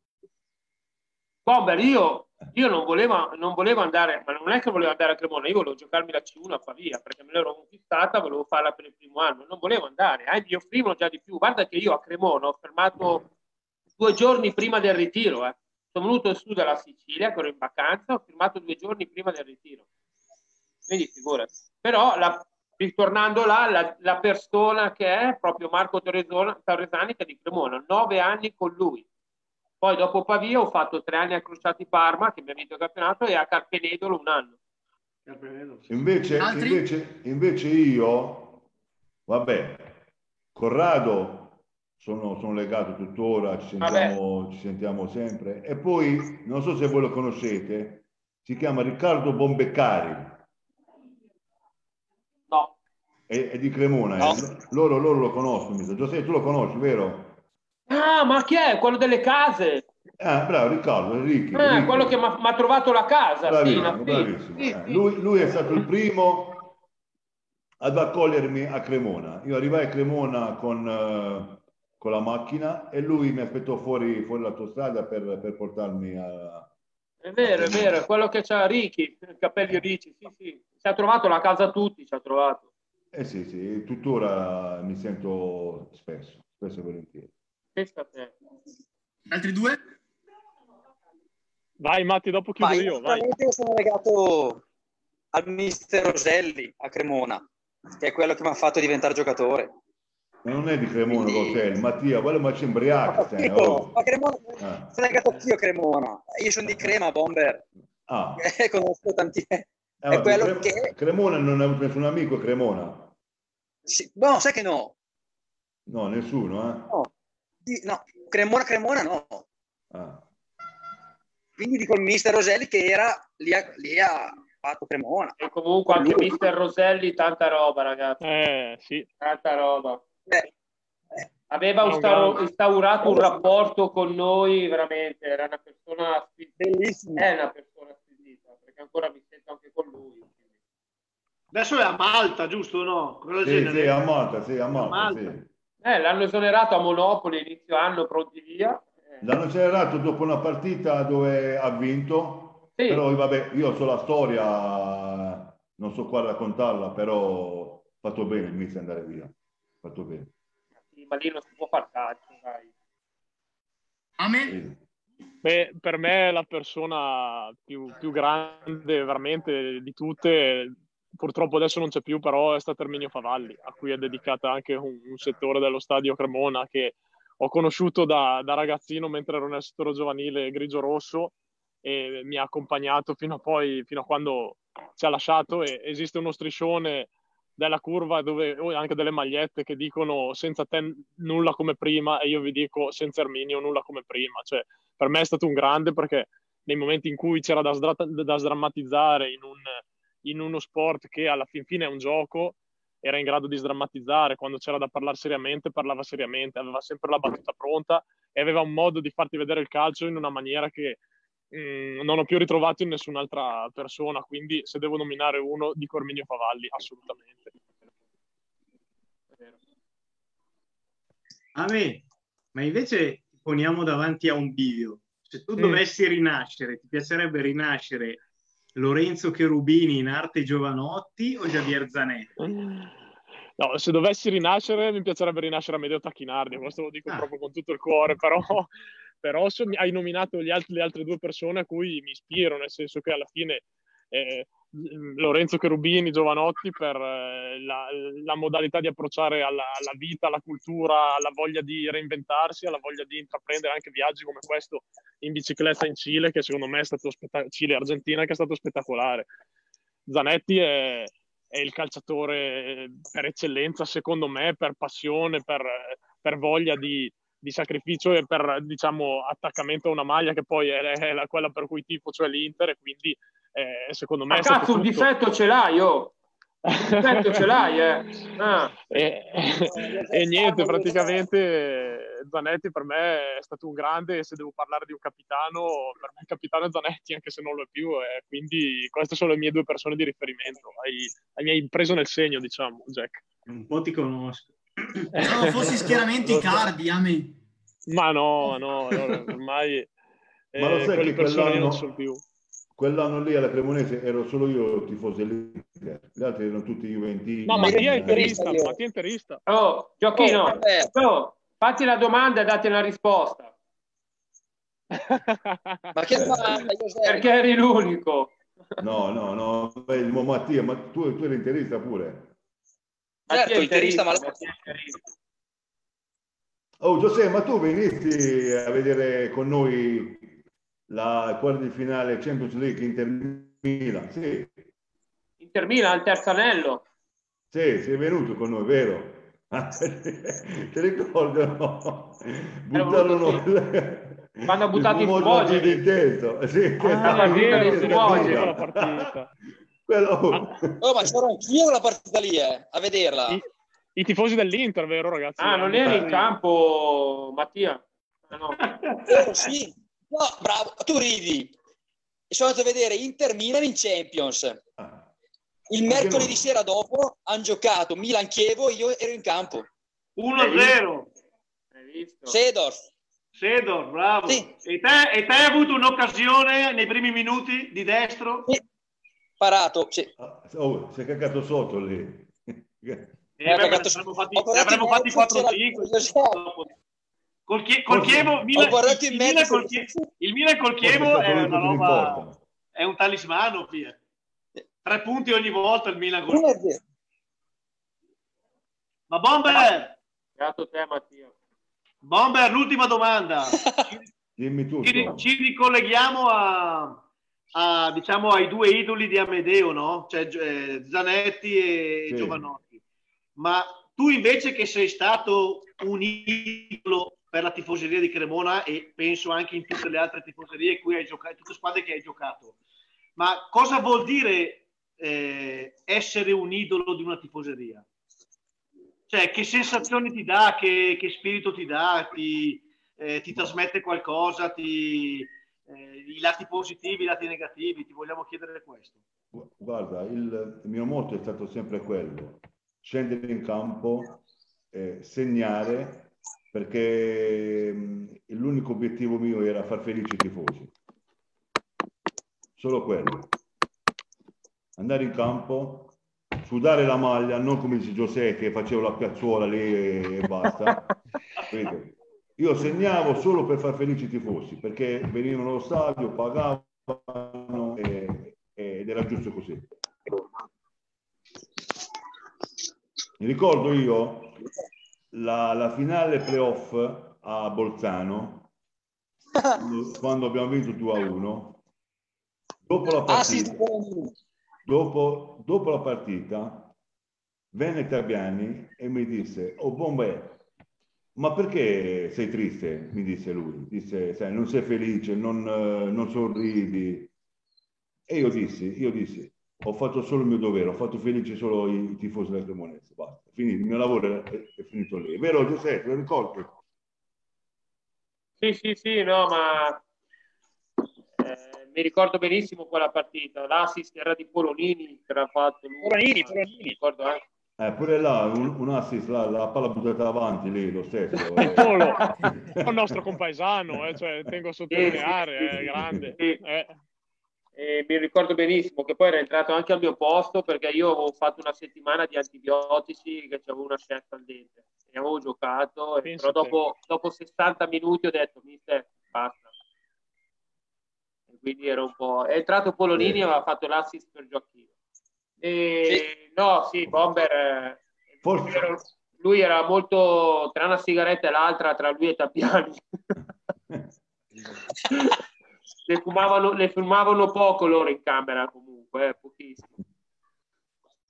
Bomber, io, io non, volevo, non volevo andare, ma non è che volevo andare a Cremona, io volevo giocarmi la C1 a Pavia perché me l'ero conquistata, volevo farla per il primo anno, non volevo andare, eh, mi offrivano già di più. Guarda che io a Cremona ho fermato due giorni prima del ritiro, eh. sono venuto su dalla Sicilia, che ero in vacanza, ho firmato due giorni prima del ritiro. Quindi figurati. Però la- ritornando là, la, la persona che è proprio Marco Torresani che è di Cremona, nove anni con lui. Poi dopo Pavia ho fatto tre anni a Crociati Parma, che mi ha vinto il campionato, e a Carpenedolo un anno. Invece, invece, invece io, vabbè, Corrado sono, sono legato tuttora, ci sentiamo, ci sentiamo sempre. E poi, non so se voi lo conoscete, si chiama Riccardo Bombeccari. No. È, è di Cremona, eh. loro, loro lo conoscono. mi. Giuseppe, tu lo conosci, vero? Ah, ma chi è? Quello delle case? Ah, bravo, Riccardo, Enrico. Ah, Enrico. quello che mi ha trovato la casa. Bravissimo, bravissimo. Sì, Eh, sì. Lui, lui è stato il primo ad accogliermi a Cremona. Io arrivai a Cremona con, eh, con la macchina e lui mi aspettò fuori, fuori l'autostrada per, per portarmi a, È vero, è vero, è quello che c'ha Ricky, capelli ricci, sì, sì. Ci ha trovato la casa a tutti, ci ha trovato. Eh sì, sì, tuttora mi sento spesso, spesso e volentieri. Altri due? Vai Matti, dopo chiudo Ma io, vai. io sono legato al mister Roselli a Cremona, che è quello che mi ha fatto diventare giocatore. Ma non è di Cremona Quindi- Roselli, Mattia, quello ma ci imbriaca. stai, Io, oh. ma Cremona, Ah. sono legato anch'io Cremona. Io sono di Crema, Bomber. Ah. Eh, conosco tanti... Eh, (laughs) è quello Cre- che... Cremona non ha avuto nessun amico Cremona? sì, No, sai che no. No, nessuno, eh? No, Di- no. Cremona, Cremona no. Ah. Quindi dico il mister Roselli che era lì a, lì a fatto Cremona. E comunque anche Lui- mister Roselli, tanta roba, ragazzi. Eh, sì. Tanta roba. Eh, Aveva No, instaurato un rapporto con noi, veramente. Era una persona squisita. bellissimo. È una persona squisita, perché ancora mi sento anche con lui. Adesso è a Malta, giusto o no? Sì, genere? sì, a Malta, sì, a Malta, Malta. sì. Eh, l'hanno esonerato a Monopoli inizio anno, pronti via. Eh, L'hanno accelerato dopo una partita dove ha vinto, Sì. però vabbè, io so la storia, non so qua raccontarla, però ha fatto bene il mister andare via. Fatto bene. sì, ma lì non si può far calcio, dai. A me? Sì. Beh, per me la persona più, più grande veramente di tutte, purtroppo adesso non c'è più, però è stato Erminio Favalli, a cui è dedicata anche un, un settore dello stadio Cremona che ho conosciuto da, da ragazzino mentre ero nel settore giovanile grigio-rosso e mi ha accompagnato fino a poi, fino a quando ci ha lasciato e esiste uno striscione della curva dove anche delle magliette che dicono senza te nulla come prima e io vi dico senza Erminio nulla come prima, cioè per me è stato un grande perché nei momenti in cui c'era da, sdra- da sdrammatizzare in, un, in uno sport che alla fin fine è un gioco, era in grado di sdrammatizzare, quando c'era da parlare seriamente parlava seriamente, aveva sempre la battuta pronta e aveva un modo di farti vedere il calcio in una maniera che mh, non ho più ritrovato in nessun'altra persona, quindi se devo nominare uno dico Erminio Favalli, assolutamente. A me, ma invece poniamo davanti a un bivio. Se tu Mm. dovessi rinascere, ti piacerebbe rinascere Lorenzo Cherubini in arte Giovanotti o Javier Zanetti? No, se dovessi rinascere, mi piacerebbe rinascere a Medeo Tacchinardi, questo lo dico Ah. proprio con tutto il cuore, però, (laughs) però mi- hai nominato gli altri- le altre due persone a cui mi ispiro, nel senso che alla fine eh, Lorenzo Cherubini, Giovanotti, per eh, la, la modalità di approcciare alla, alla vita, alla cultura, alla voglia di reinventarsi, alla voglia di intraprendere anche viaggi come questo in bicicletta in Cile, che secondo me è stato spettacolare, Cile e Argentina, che è stato spettacolare. Zanetti è, è il calciatore per eccellenza, secondo me, per passione, per, per voglia di, di sacrificio e per diciamo attaccamento a una maglia che poi è, è la- quella per cui tifo, cioè l'Inter, e quindi eh, secondo me Ma cazzo, un difetto ce l'hai, oh! Un difetto ce l'hai, eh! Ah. e, e niente, praticamente eh, Zanetti per me è stato un grande se devo parlare di un capitano, per me il capitano è Zanetti, anche se non lo è più, e quindi queste sono le mie due persone di riferimento. Hai, hai- mi hai preso nel segno, diciamo, Jack. Un po' ti conosco. Pensavo fossi schieramenti (laughs) Lo so. cardi, a me. Ma no, no, no, ormai eh, Ma lo sai quelle che persone non sono più. Quell'anno lì alla Cremonese ero solo io tifoso dell'Inter, gli altri erano tutti juventini. No, Mattia è interista. Mattia è interista. Oh, Giochino, Oh, oh, fatti la domanda e date una risposta. (laughs) Ma che Giuseppe? Perché eri l'unico. No, no, no, beh, il mo- Mattia, ma tu, tu eri interista pure. Certo, interista, ma-. Oh, Giuseppe, ma tu venissi a vedere con noi la quarta di finale Champions League Inter Milan? Sì, Inter Milan al terzo anello. sì, sei venuto con noi, vero? Ah, (laughs) Ti ricordo? No? Buttarono Quando ha buttato i il fumogeni in testa. Sì, Ah, è vero, io i ricordo fumogeni. quella partita. Quello... Oh, ma c'ero anch'io quella partita lì, eh, a vederla. I, I tifosi dell'Inter, vero ragazzi? Ah, non eri in campo, Mattia? Ah, no. Sì. No, bravo, tu ridi. E sono andato a vedere Inter Milan in Champions. Ah, Il Anche mercoledì sera dopo hanno giocato Milan Chievo e io ero in campo. 1-0. Hai visto? Sedorf. Sedor, bravo. E, te, e te hai avuto un'occasione nei primi minuti di destro? Parato, sì. Oh, si è cagato sotto lì. Eh, beh, avremmo fatti, ne avremmo fatti 4-5. Col, chie- col Chievo, Milan, il, Milan col Chievo, il Milan col Chievo è una roba, è un talismano, via. Tre punti ogni volta il Milan col Chievo. Ma Bomber! Beato te, Mattia. Bomber, l'ultima domanda. (laughs) Dimmi tutto. Ci, ci ricolleghiamo a, a, diciamo, ai due idoli di Amedeo, no? Cioè eh, Zanetti e Sì. Giovanotti. Ma tu invece che sei stato un idolo per la tifoseria di Cremona e penso anche in tutte le altre tifoserie in cui hai giocato, tutte le squadre che hai giocato, ma cosa vuol dire eh, essere un idolo di una tifoseria? Cioè, che sensazioni ti dà, che, che spirito ti dà, ti, eh, ti trasmette qualcosa, ti, eh, i lati positivi, i lati negativi, ti vogliamo chiedere questo. Guarda, il mio motto è stato sempre quello, scendere in campo, segnare, perché l'unico obiettivo mio era far felici i tifosi. Solo quello. Andare in campo, sudare la maglia, non come dice Giuseppe che faceva la piazzuola lì e, basta. (laughs) Io segnavo solo per far felici i tifosi, perché venivano allo stadio, pagavano e- ed era giusto così. Mi ricordo io la, la finale playoff a Bolzano, (laughs) quando abbiamo vinto 2 a 1. Dopo la Ah, partita, dopo, dopo la partita venne Tabiani e mi disse, oh Bombe, ma perché sei triste? Mi disse lui, disse, sai, non sei felice, non, non sorridi. E io dissi, io dissi, ho fatto solo il mio dovere, ho fatto felice solo i, i tifosi della Cremonese, basta. Finito, il mio lavoro è, è finito lì. È vero Giuseppe, lo ricordi? Sì, sì, sì, no, ma eh, mi ricordo benissimo quella partita. L'assist era di Polonini che era fatto lui. Polonini, Polonini. Mi ricordo anche. Eh, pure là, un, un assist, la, la palla buttata avanti lì, lo stesso. (laughs) Il Polo, un nostro compaesano, eh, cioè, tengo a sottolineare, è grande. Eh. E mi ricordo benissimo che poi era entrato anche al mio posto perché io avevo fatto una settimana di antibiotici che c'avevo una scelta al dente e avevo giocato, e- però dopo, dopo 60 minuti ho detto mister basta. E quindi era un po'... È entrato Polonini e aveva fatto l'assist per Gioacchino. E no, sì, Bomber, eh, Forse- era- lui era molto tra una sigaretta e l'altra, tra lui e Tappiani. (laughs) le, fumavano, le fumavano poco loro in camera comunque, eh, pochissimo.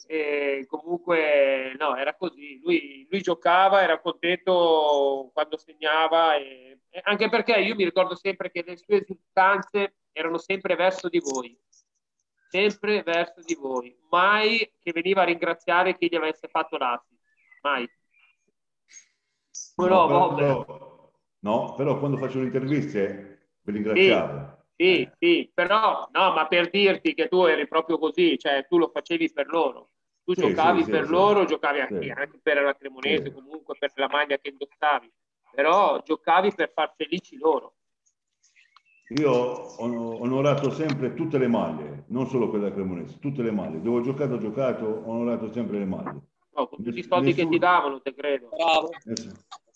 E comunque no, era così. Lui, lui giocava, era contento quando segnava, e, e anche perché io mi ricordo sempre che le sue esultanze erano sempre verso di voi, sempre verso di voi, mai che veniva a ringraziare chi gli avesse fatto l'assist, mai. Però, No, però, però- no, però quando faccio le interviste vi ringraziavo. Sì, sì, però no, ma per dirti che tu eri proprio così, cioè tu lo facevi per loro. Tu Sì, giocavi sì, per sì, loro, sì. giocavi anche, Sì. anche per la Cremonese, Sì. comunque per la maglia che indossavi, però giocavi per far felici loro. Io ho onorato sempre tutte le maglie, non solo quella cremonese, tutte le maglie. Dove ho giocato, ho giocato, ho onorato sempre le maglie. No, con tutti i soldi che Nessuno- ti davano, te credo. Bravo. E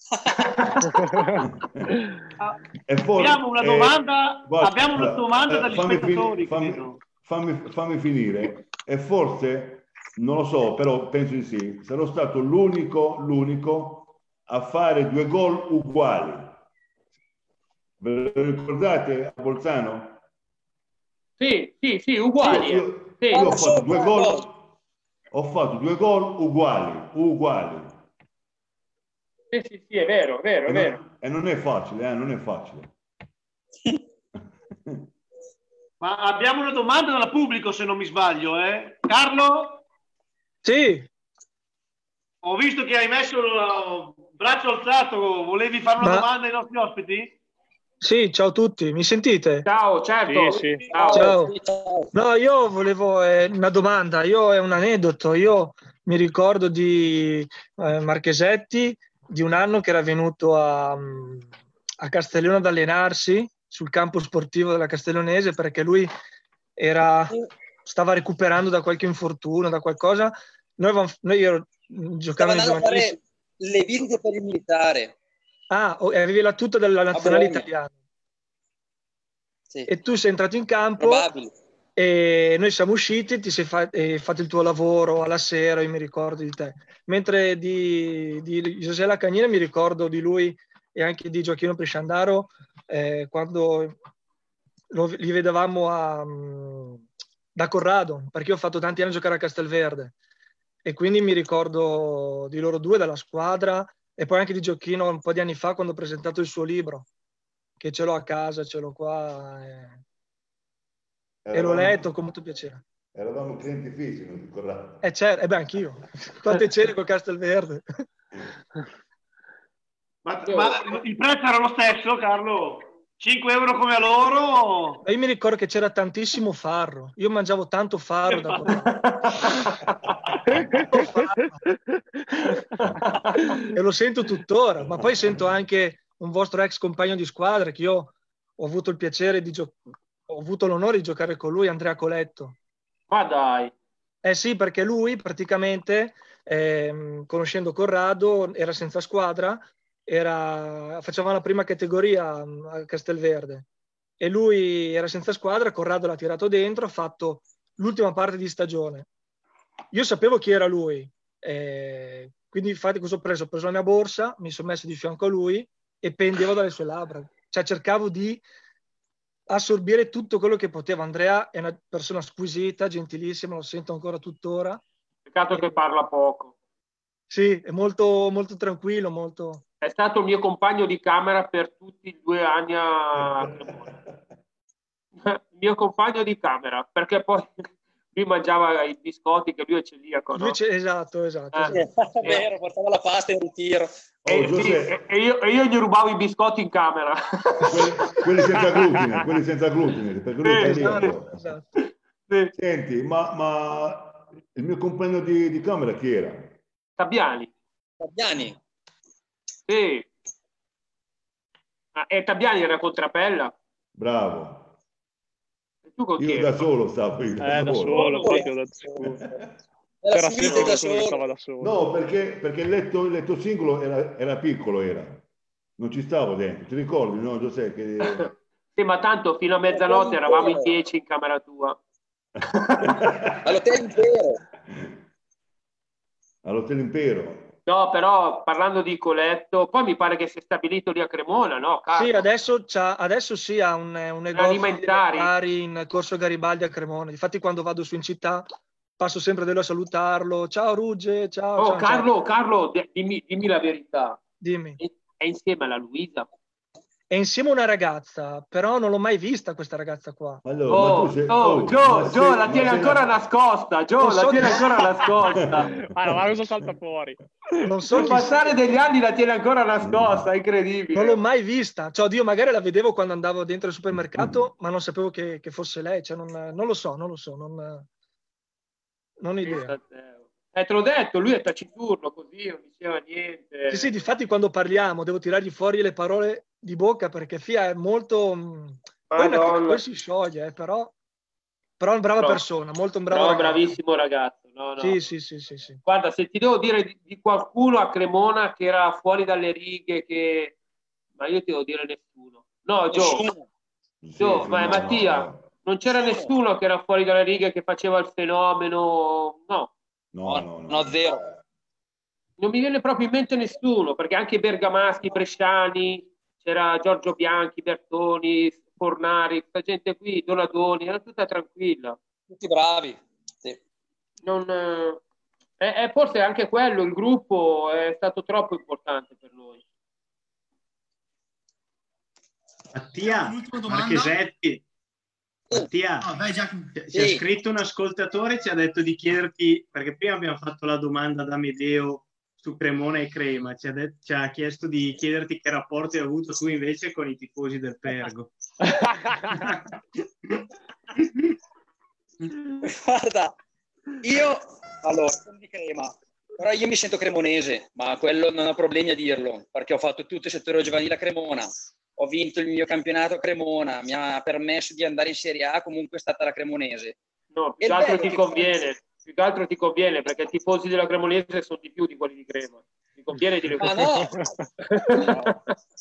(laughs) poi, Abbiamo una eh, domanda, guarda, abbiamo una domanda eh, dagli fammi spettatori. fini- fammi, fammi- fammi finire. E forse, non lo so, però penso di sì, sarò stato l'unico, l'unico a fare due gol uguali. Ve lo ricordate a Bolzano? Sì, sì, sì, uguali. Io, io- Sì. io ho fatto due gol, ho fatto due gol uguali, uguali. Sì, sì, sì, è vero, è vero, è E vero. non, e non è facile, eh, non è facile. (laughs) Ma abbiamo una domanda dal pubblico, se non mi sbaglio, eh? Carlo? Sì, Ho visto che hai messo il braccio alzato, volevi fare una Ma- domanda ai nostri ospiti? sì, ciao a tutti, mi sentite? Ciao, certo. Sì, sì. Ciao. Ciao. No, io volevo eh, una domanda, io è un aneddoto, io mi ricordo di eh, Marchesetti di un anno che era venuto a, a Castellone ad allenarsi sul campo sportivo della Castellonese perché lui era, stava recuperando da qualche infortunio, da qualcosa. Noi, avevamo, noi io giocavo in fare le visite per il militare. Ah, avevi la tuta della nazionale italiana. Sì. E tu sei entrato in campo Probabile. E noi siamo usciti, ti sei fa- fatto il tuo lavoro alla sera, io mi ricordo di te. Mentre di, di Giuseppe Cagnina mi ricordo di lui e anche di Gioacchino Presciandaro eh, quando lo- li vedevamo a, mm, da Corrado, perché io ho fatto tanti anni a giocare a Castelverde e quindi mi ricordo di loro due, della squadra e poi anche di Gioacchino un po' di anni fa quando ho presentato il suo libro, che ce l'ho a casa, ce l'ho qua e, e l'ho letto con molto piacere. Eravamo clienti fissi, non ti ricordavi? E certo, e beh, anch'io. (laughs) Quante cene con Castelverde. Ma, (laughs) ma il prezzo era lo stesso, Carlo? 5 euro come a loro? E io mi ricordo che c'era tantissimo farro. Io mangiavo tanto farro da (laughs) e lo sento tuttora, ma poi sento anche un vostro ex compagno di squadra che io ho avuto il piacere di giocare, ho avuto l'onore di giocare con lui, Andrea Coletto. Ma dai. Eh sì, perché lui praticamente, ehm, conoscendo Corrado, era senza squadra, era, faceva la prima categoria mm, a Castelverde e lui era senza squadra, Corrado l'ha tirato dentro, ha fatto l'ultima parte di stagione. Io sapevo chi era lui, eh, quindi infatti cosa ho preso? Ho preso la mia borsa, mi sono messo di fianco a lui e pendevo dalle sue labbra. Cioè cercavo di assorbire tutto quello che potevo. Andrea è una persona squisita, gentilissima, lo sento ancora tuttora. Peccato che parla poco. Sì, è molto, molto tranquillo, molto... È stato il mio compagno di camera per tutti i due anni a. (laughs) Il mio compagno di camera, perché poi lui mangiava i biscotti che lui è celiaco, no? Lui c'è- esatto, esatto. Eh. esatto. (laughs) È vero, portava la pasta in ritiro. E, Oh, sì, Giuseppe. e io, e io gli rubavo i biscotti in camera. Quelli senza (laughs) glutine, quelli senza glutine, perché lui è Sì, celiaco. esatto. Senti, ma, ma il mio compagno di, di camera chi era? Tabiani. Fabiani. Sì. Ah, e Tabiani era contrappella. Bravo. Tu con chi Io da solo stavo. Io Eh, da solo, ho detto sicuro. Era sempre da solo. stava da solo. No, perché, perché il, letto, il letto singolo era, era piccolo, era. Non ci stavo dentro. Ti ricordi, no, Giuseppe? Che... (laughs) Sì, ma tanto fino a mezzanotte eravamo in dieci in camera tua. (laughs) All'hotel Impero. All'Hotel Impero. No, però parlando di Coletto, poi mi pare che si è stabilito lì a Cremona, no? Carlo? Sì, adesso, c'ha- adesso sì ha un, un negozio di Alimentari. alimentari in Corso Garibaldi a Cremona. Infatti quando vado su in città passo sempre da lui a salutarlo. Ciao Rugge, ciao. Oh, ciao, Carlo, ciao. Carlo, di- dimmi, dimmi la verità. Dimmi. È, è insieme alla Luisa? È insieme a una ragazza, però non l'ho mai vista questa ragazza qua. Allora, Oh, sei- oh, oh, Gio, Gio, sei- la tiene sei ancora nascosta. Gio, Non la so tiene chi- ancora nascosta. (laughs) Ah, ma cosa salta fuori? Non so chi passare degli anni la tiene ancora nascosta, è incredibile. Non l'ho mai vista. Cioè, oddio, magari la vedevo quando andavo dentro il supermercato, ma non sapevo che, che fosse lei. Cioè, non, non lo so, non lo so, non, non ho idea. Eh, te l'ho detto, lui è taciturno così, non diceva niente. Sì, sì, difatti quando parliamo devo tirargli fuori le parole di bocca perché Fia è molto... Poi, una- Madonna. poi si scioglie, eh, però, però è una brava No. persona, molto un bravo No, ragazzo. bravissimo ragazzo. No, no. Sì, sì, sì, sì, sì. Guarda, se ti devo dire di, di qualcuno a Cremona che era fuori dalle righe, che... ma io ti devo dire nessuno. No, Gio. Gio sì, ma no, Mattia, no. non c'era nessuno che era fuori dalle righe, che faceva il fenomeno. No, No, no, no. No, zero. non mi viene proprio in mente nessuno, perché anche i bergamaschi, bresciani, c'era Giorgio Bianchi, Bertoni, Fornari, questa gente qui, Donadoni, era tutta tranquilla. Tutti bravi. Sì. Non, eh, è, è forse anche quello, il gruppo è stato troppo importante per noi. Mattia. Marchesetti, Mattia, vai Giacomo. ci ha Sì. scritto un ascoltatore, ci ha detto di chiederti, perché prima abbiamo fatto la domanda da Medeo su Cremona e Crema, ci ha, det- ci ha chiesto di chiederti che rapporti hai avuto tu invece con i tifosi del Pergo. (laughs) Guarda, io allora sono di crema, però io mi sento cremonese, ma quello non ho problemi a dirlo, perché ho fatto tutto il settore giovanile a Cremona. Ho vinto il mio campionato a Cremona, mi ha permesso di andare in Serie A, comunque è stata la Cremonese. No, più che altro ti conviene, più che altro ti conviene perché i tifosi della Cremonese sono di più di quelli di Crema. Ti conviene dire Ma così. no! (laughs)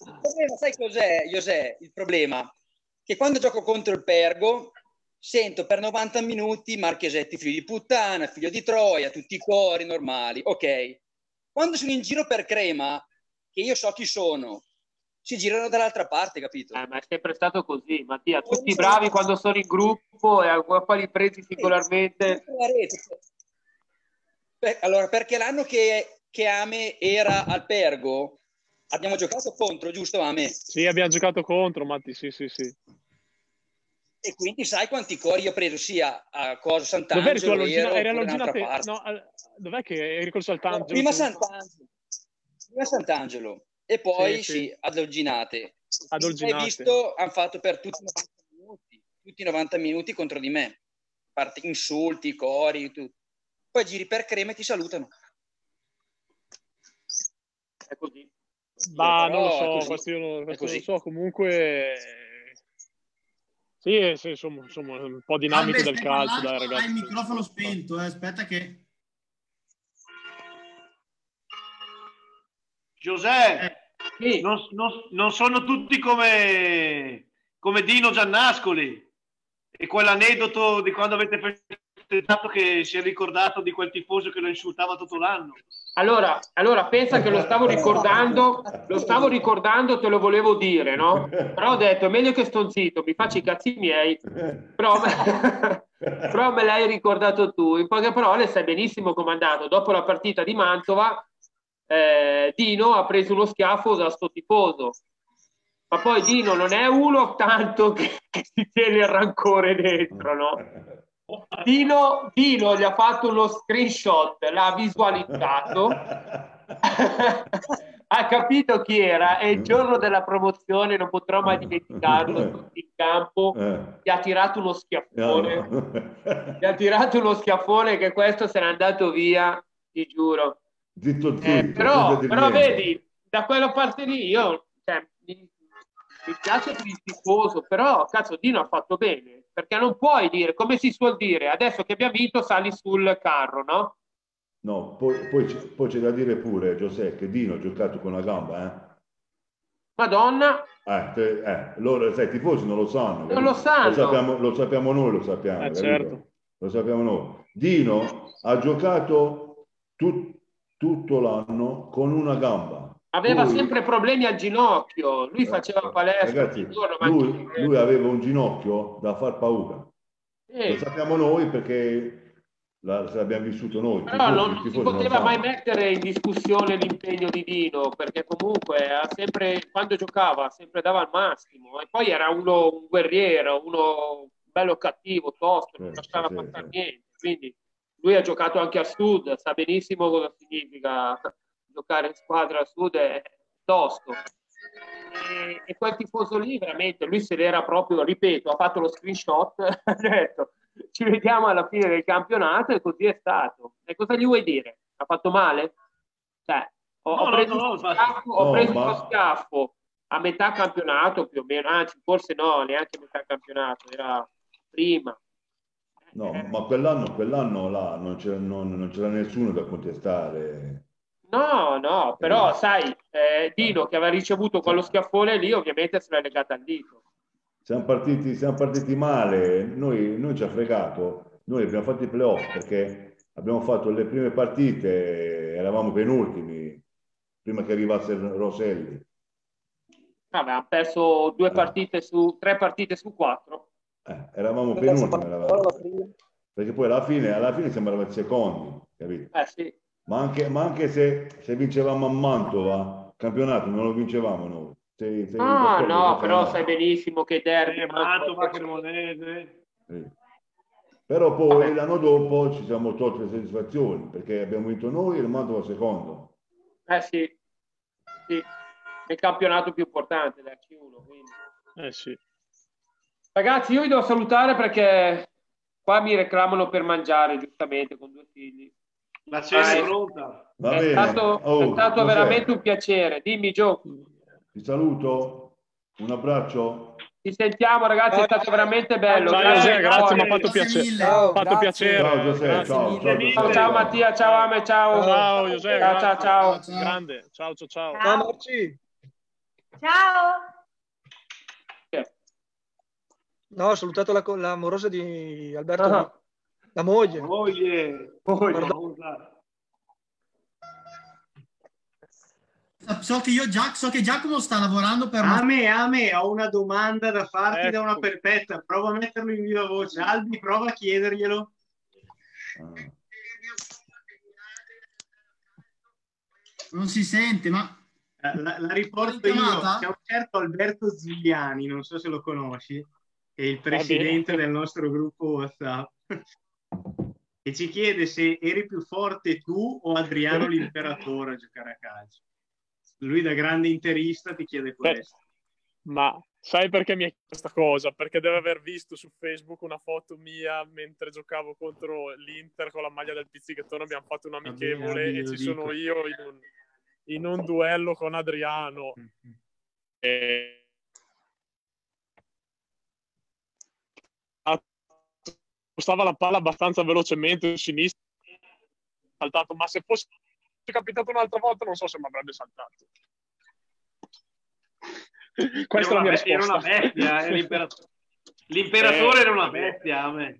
Il problema, sai cos'è, José? Il problema? Che quando gioco contro il Pergo sento per 90 minuti Marchesetti figlio di puttana, figlio di Troia, tutti i cuori normali, ok. Quando sono in giro per Crema, che io so chi sono, si girano dall'altra parte, capito? Eh, ma è sempre stato così, Mattia. Tutti bravi quando sono in gruppo e a poi li presi singolarmente. Beh, allora, perché l'anno che, che Ame era al Pergo, abbiamo giocato contro, giusto Ame? Sì, abbiamo giocato contro, Matti, sì, sì, sì. E quindi sai quanti cori ho preso sia a Cosa Sant'Angelo oppure da un'altra all'Orgina parte. No, al- dov'è che eri col Saltangelo? prima tu? Sant'Angelo, prima Sant'Angelo e poi Sì, sì, sì. ad Olginate. Ad Hai visto, hanno fatto per tutti i 90 minuti, tutti i 90 minuti contro di me. A parte insulti, cori, tutto. Poi giri per crema e ti salutano. È così. Ma non lo so, questo io non, questo non lo so, comunque... Sì, eh, sì, insomma, insomma, un po' dinamiche Albe, del calcio, dai Hai il ragazzi. microfono spento, eh, aspetta che... Giuseppe, non, non- non sono tutti come, come Dino Giannascoli e quell'aneddoto di quando avete festeggiato che si è ricordato di quel tifoso che lo insultava tutto l'anno. Allora, allora pensa che lo stavo ricordando, lo stavo ricordando, te lo volevo dire, no? Però ho detto, è meglio che sto zitto, mi faccio i cazzi miei, però me, però me l'hai ricordato tu. In poche parole, sai benissimo com'è andato. Dopo la partita di Mantova, eh, Dino ha preso uno schiaffo da sto tifoso. Ma poi Dino non è uno tanto che, che si tiene il rancore dentro, no? Dino, Dino gli ha fatto uno screenshot, l'ha visualizzato, (laughs) ha capito chi era e il giorno della promozione non potrò mai dimenticarlo, tutti in campo, gli ha tirato uno schiaffone, gli ha tirato uno schiaffone che questo se n'è andato via, ti giuro. Zitto, zitto. Eh, però, però vedi, da quella parte lì io cioè, mi, mi piace per il tifoso, però cazzo Dino ha fatto bene, perché non puoi dire, come si suol dire, adesso che abbiamo vinto sali sul carro, no? No, poi, poi c'è, poi c'è da dire pure, Giuseppe, che Dino ha giocato con la gamba, Madonna, eh? Eh, te- eh, loro, sai, i tifosi non lo sanno. Non lo sanno. Lo sappiamo, lo sappiamo noi, lo sappiamo. Eh, certo. Lo sappiamo noi. Dino ha giocato tut- tutto l'anno con una gamba. aveva Lui- sempre problemi al ginocchio, lui faceva palestra Ragazzi, ogni giorno, lui, lui aveva un ginocchio da far paura. Eh. Lo sappiamo noi perché l'abbiamo vissuto noi. Però tifosi- non, non si tifosi non poteva mai mettere in discussione l'impegno di Dino, perché comunque ha sempre, quando giocava sempre dava il massimo e poi era uno un guerriero, uno bello cattivo, tosto, non Sì, lasciava sì, passare sì. niente. Quindi lui ha giocato anche a sud, sa benissimo cosa significa giocare in squadra a sud, è tosto. E, e quel tifoso lì veramente, lui se l'era proprio, ripeto, ha fatto lo screenshot, (laughs) ha detto ci vediamo alla fine del campionato e così è stato. E cosa gli vuoi dire? Ha fatto male? Cioè, ho, No, ho no, preso, no, uno, infatti. schiaffo, ho No, preso ma- uno schiaffo a metà campionato più o meno, anzi forse no, neanche a metà campionato, era prima. No, ma quell'anno, quell'anno là non c'era, non- non c'era nessuno da contestare. No, no, però sai, eh, Dino che aveva ricevuto quello schiaffone lì ovviamente se l'è legata al dito. Siamo partiti, siamo partiti male, noi, noi ci ha fregato, noi abbiamo fatto i playoff perché abbiamo fatto le prime partite, eravamo penultimi, prima che arrivasse Roselli. Hanno perso due partite su, tre partite su quattro. Eh, eravamo penultimi, eravamo. perché poi alla fine, alla fine siamo arrivati secondi, capito? Eh sì, Ma anche, ma anche se, se vincevamo a Mantova, il campionato non lo vincevamo noi. Se- se- Ah, no, però sai benissimo che derby. Eh, Mantova, Cremonese. Sì. Però poi l'anno dopo ci siamo tolti le soddisfazioni perché abbiamo vinto noi e il Mantova secondo. Eh sì, sì, è il campionato più importante del C1. Quindi. Eh sì. Ragazzi, io vi devo salutare perché qua mi reclamano per mangiare, giustamente, con due figli. La cena è pronta. Va è bene. stato, Oh, è stato veramente un piacere. Dimmi, Gio. Ti saluto. Un abbraccio. Ci sentiamo ragazzi, è stato veramente bello. Ciao, Grazie, Giuseppe, grazie, mi ha fatto piacere. mille. Ha fatto Grazie. piacere. Ciao, Giuseppe, ciao, ciao, Giuseppe. Ciao, ciao Mattia, ciao Ame, ciao. Ciao Giuseppe. Ciao, ciao, ciao. Grande. Ciao, ciao, ciao. Ciao Marci. Ciao. No, ho salutato la, co- la amorosa di Alberto, Ah. la moglie. Moglie, moglie, scusa. So che, io, Giac- so che Giacomo sta lavorando per... una- Ame, Ame, ho una domanda da farti da una Ecco. perpetta. Prova a metterlo in viva voce. Albi, prova a chiederglielo. Non si sente, ma... Eh, La, la riporto io. C'è un certo Alberto Zuliani, non so se lo conosci, è il presidente del nostro gruppo WhatsApp. (laughs) E ci chiede se eri più forte tu o Adriano (laughs) l'imperatore a giocare a calcio. Lui da grande interista ti chiede questo. Ma sai perché mi hai chiesto questa cosa? Perché deve aver visto su Facebook una foto mia mentre giocavo contro l'Inter con la maglia del pizzichettone. Abbiamo fatto un amichevole e ci dico. sono io in un, in un duello con Adriano. E... Spostava la palla abbastanza velocemente su sinistra, saltato, ma se fosse capitato un'altra volta non so se mi avrebbe saltato. Questa è la mia Era una be- Era una risposta. bestia, eh, l'imperatore. (laughs) L'imperatore Eh, era una bestia, a me.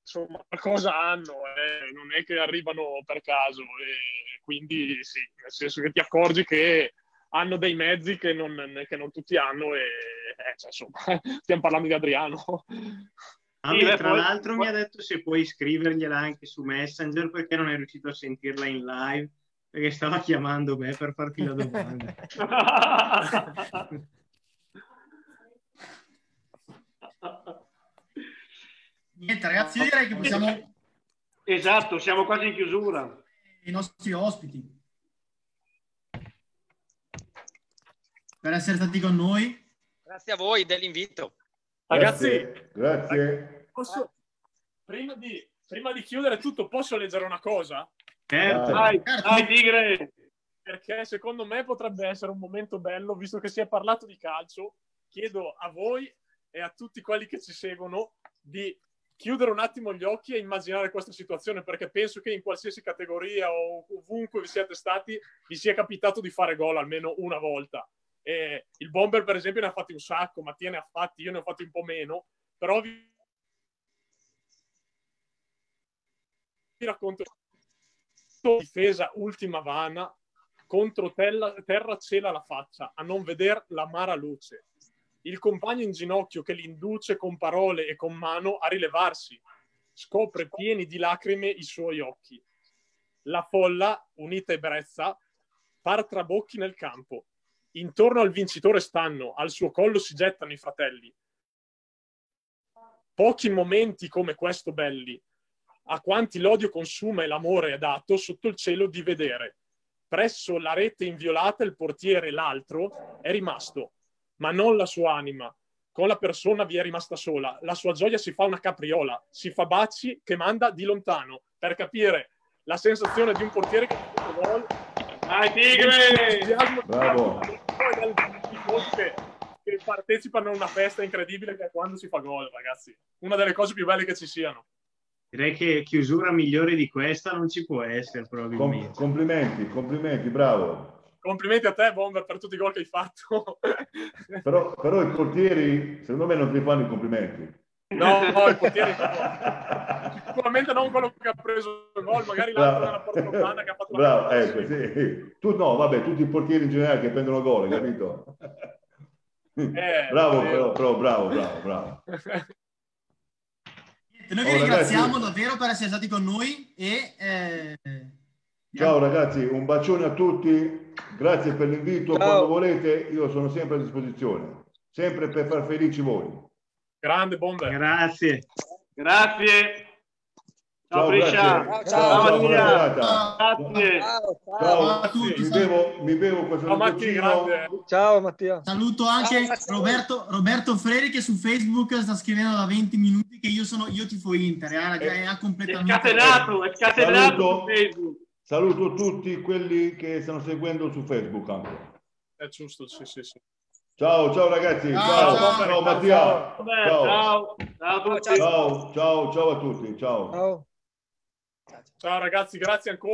insomma qualcosa hanno eh, non è che arrivano per caso e quindi sì nel senso che ti accorgi che hanno dei mezzi che non, che non tutti hanno e eh, cioè, insomma (laughs) stiamo parlando di Adriano (laughs) Ame, Sì, beh, tra poi- l'altro mi ha detto se puoi scrivergliela anche su Messenger perché non è riuscito a sentirla in live perché stava chiamando me per farti la domanda. (laughs) Niente, ragazzi, io direi che possiamo... Esatto, siamo quasi in chiusura. I nostri ospiti. Per essere stati con noi. Grazie a voi dell'invito. Ragazzi, Grazie. posso, prima, di, prima di chiudere tutto posso leggere una cosa? Certo. Dai, dai, Tigre. perché secondo me potrebbe essere un momento bello, visto che si è parlato di calcio, chiedo a voi e a tutti quelli che ci seguono di chiudere un attimo gli occhi e immaginare questa situazione, perché penso che in qualsiasi categoria o ovunque vi siate stati, vi sia capitato di fare gol almeno una volta. E il Bomber, per esempio, ne ha fatti un sacco, Mattia ne ha fatti, io ne ho fatti un po' meno, però vi vi racconto difesa ultima vana contro tella- terra cela la faccia a non veder l'amara luce. Il compagno in ginocchio che li induce con parole e con mano a rilevarsi scopre pieni di lacrime i suoi occhi. La folla unita e brezza par trabocchi nel campo intorno al vincitore stanno al suo collo si gettano i fratelli pochi momenti come questo belli a quanti l'odio consuma e l'amore è dato sotto il cielo di vedere. Presso la rete inviolata il portiere, l'altro, è rimasto, ma non la sua anima. Con la persona vi è rimasta sola. La sua gioia si fa una capriola, si fa baci che manda di lontano, per capire la sensazione di un portiere che gol. Dai, Tigre! Bravo. Che, partecipano a una festa incredibile che è quando si fa gol, ragazzi. Una delle cose più belle che ci siano. Direi che chiusura migliore di questa non ci può essere Com- probabilmente. complimenti, complimenti, bravo. Complimenti a te, Bomber, per tutti i gol che hai fatto. Però, però i portieri, secondo me, non ti fanno i complimenti. No, no, il portiere sicuramente non quello che ha preso il gol, magari l'altro nella porta lontana che ha fatto Bravo, la ecco, sì. Tu no, vabbè, tutti i portieri in generale che prendono gol, capito? Eh, bravo, eh. però, però, bravo, bravo, bravo. Noi vi Oh, ringraziamo ragazzi. davvero per essere stati con noi e eh, Ciao ragazzi, un bacione a tutti, grazie per l'invito, quando volete io sono sempre a disposizione, sempre per far felici voi. Grande Bomber. Grazie. Grazie. Ciao, Ciao, Brescia. Ciao, Ciao, Mattia. Grazie. Ciao, mi bevo, mi bevo questo Ciao, Matti, cappuccino. grande. Ciao Mattia. saluto anche Roberto, Roberto Freri che su Facebook sta scrivendo da 20 minuti che io sono io tifo Inter, eh, È ha completamente scatenato, è scatenato Saluto. su Facebook. Saluto tutti quelli che stanno seguendo su Facebook anche. È giusto, sì, sì, sì. Ciao, ciao ragazzi, Ciao, ciao, ciao, ciao, ciao, Mattia. ciao. Ciao. ciao. Ciao a tutti. Ciao, ciao, ciao a tutti, ciao. Ciao. Ciao ragazzi, grazie ancora.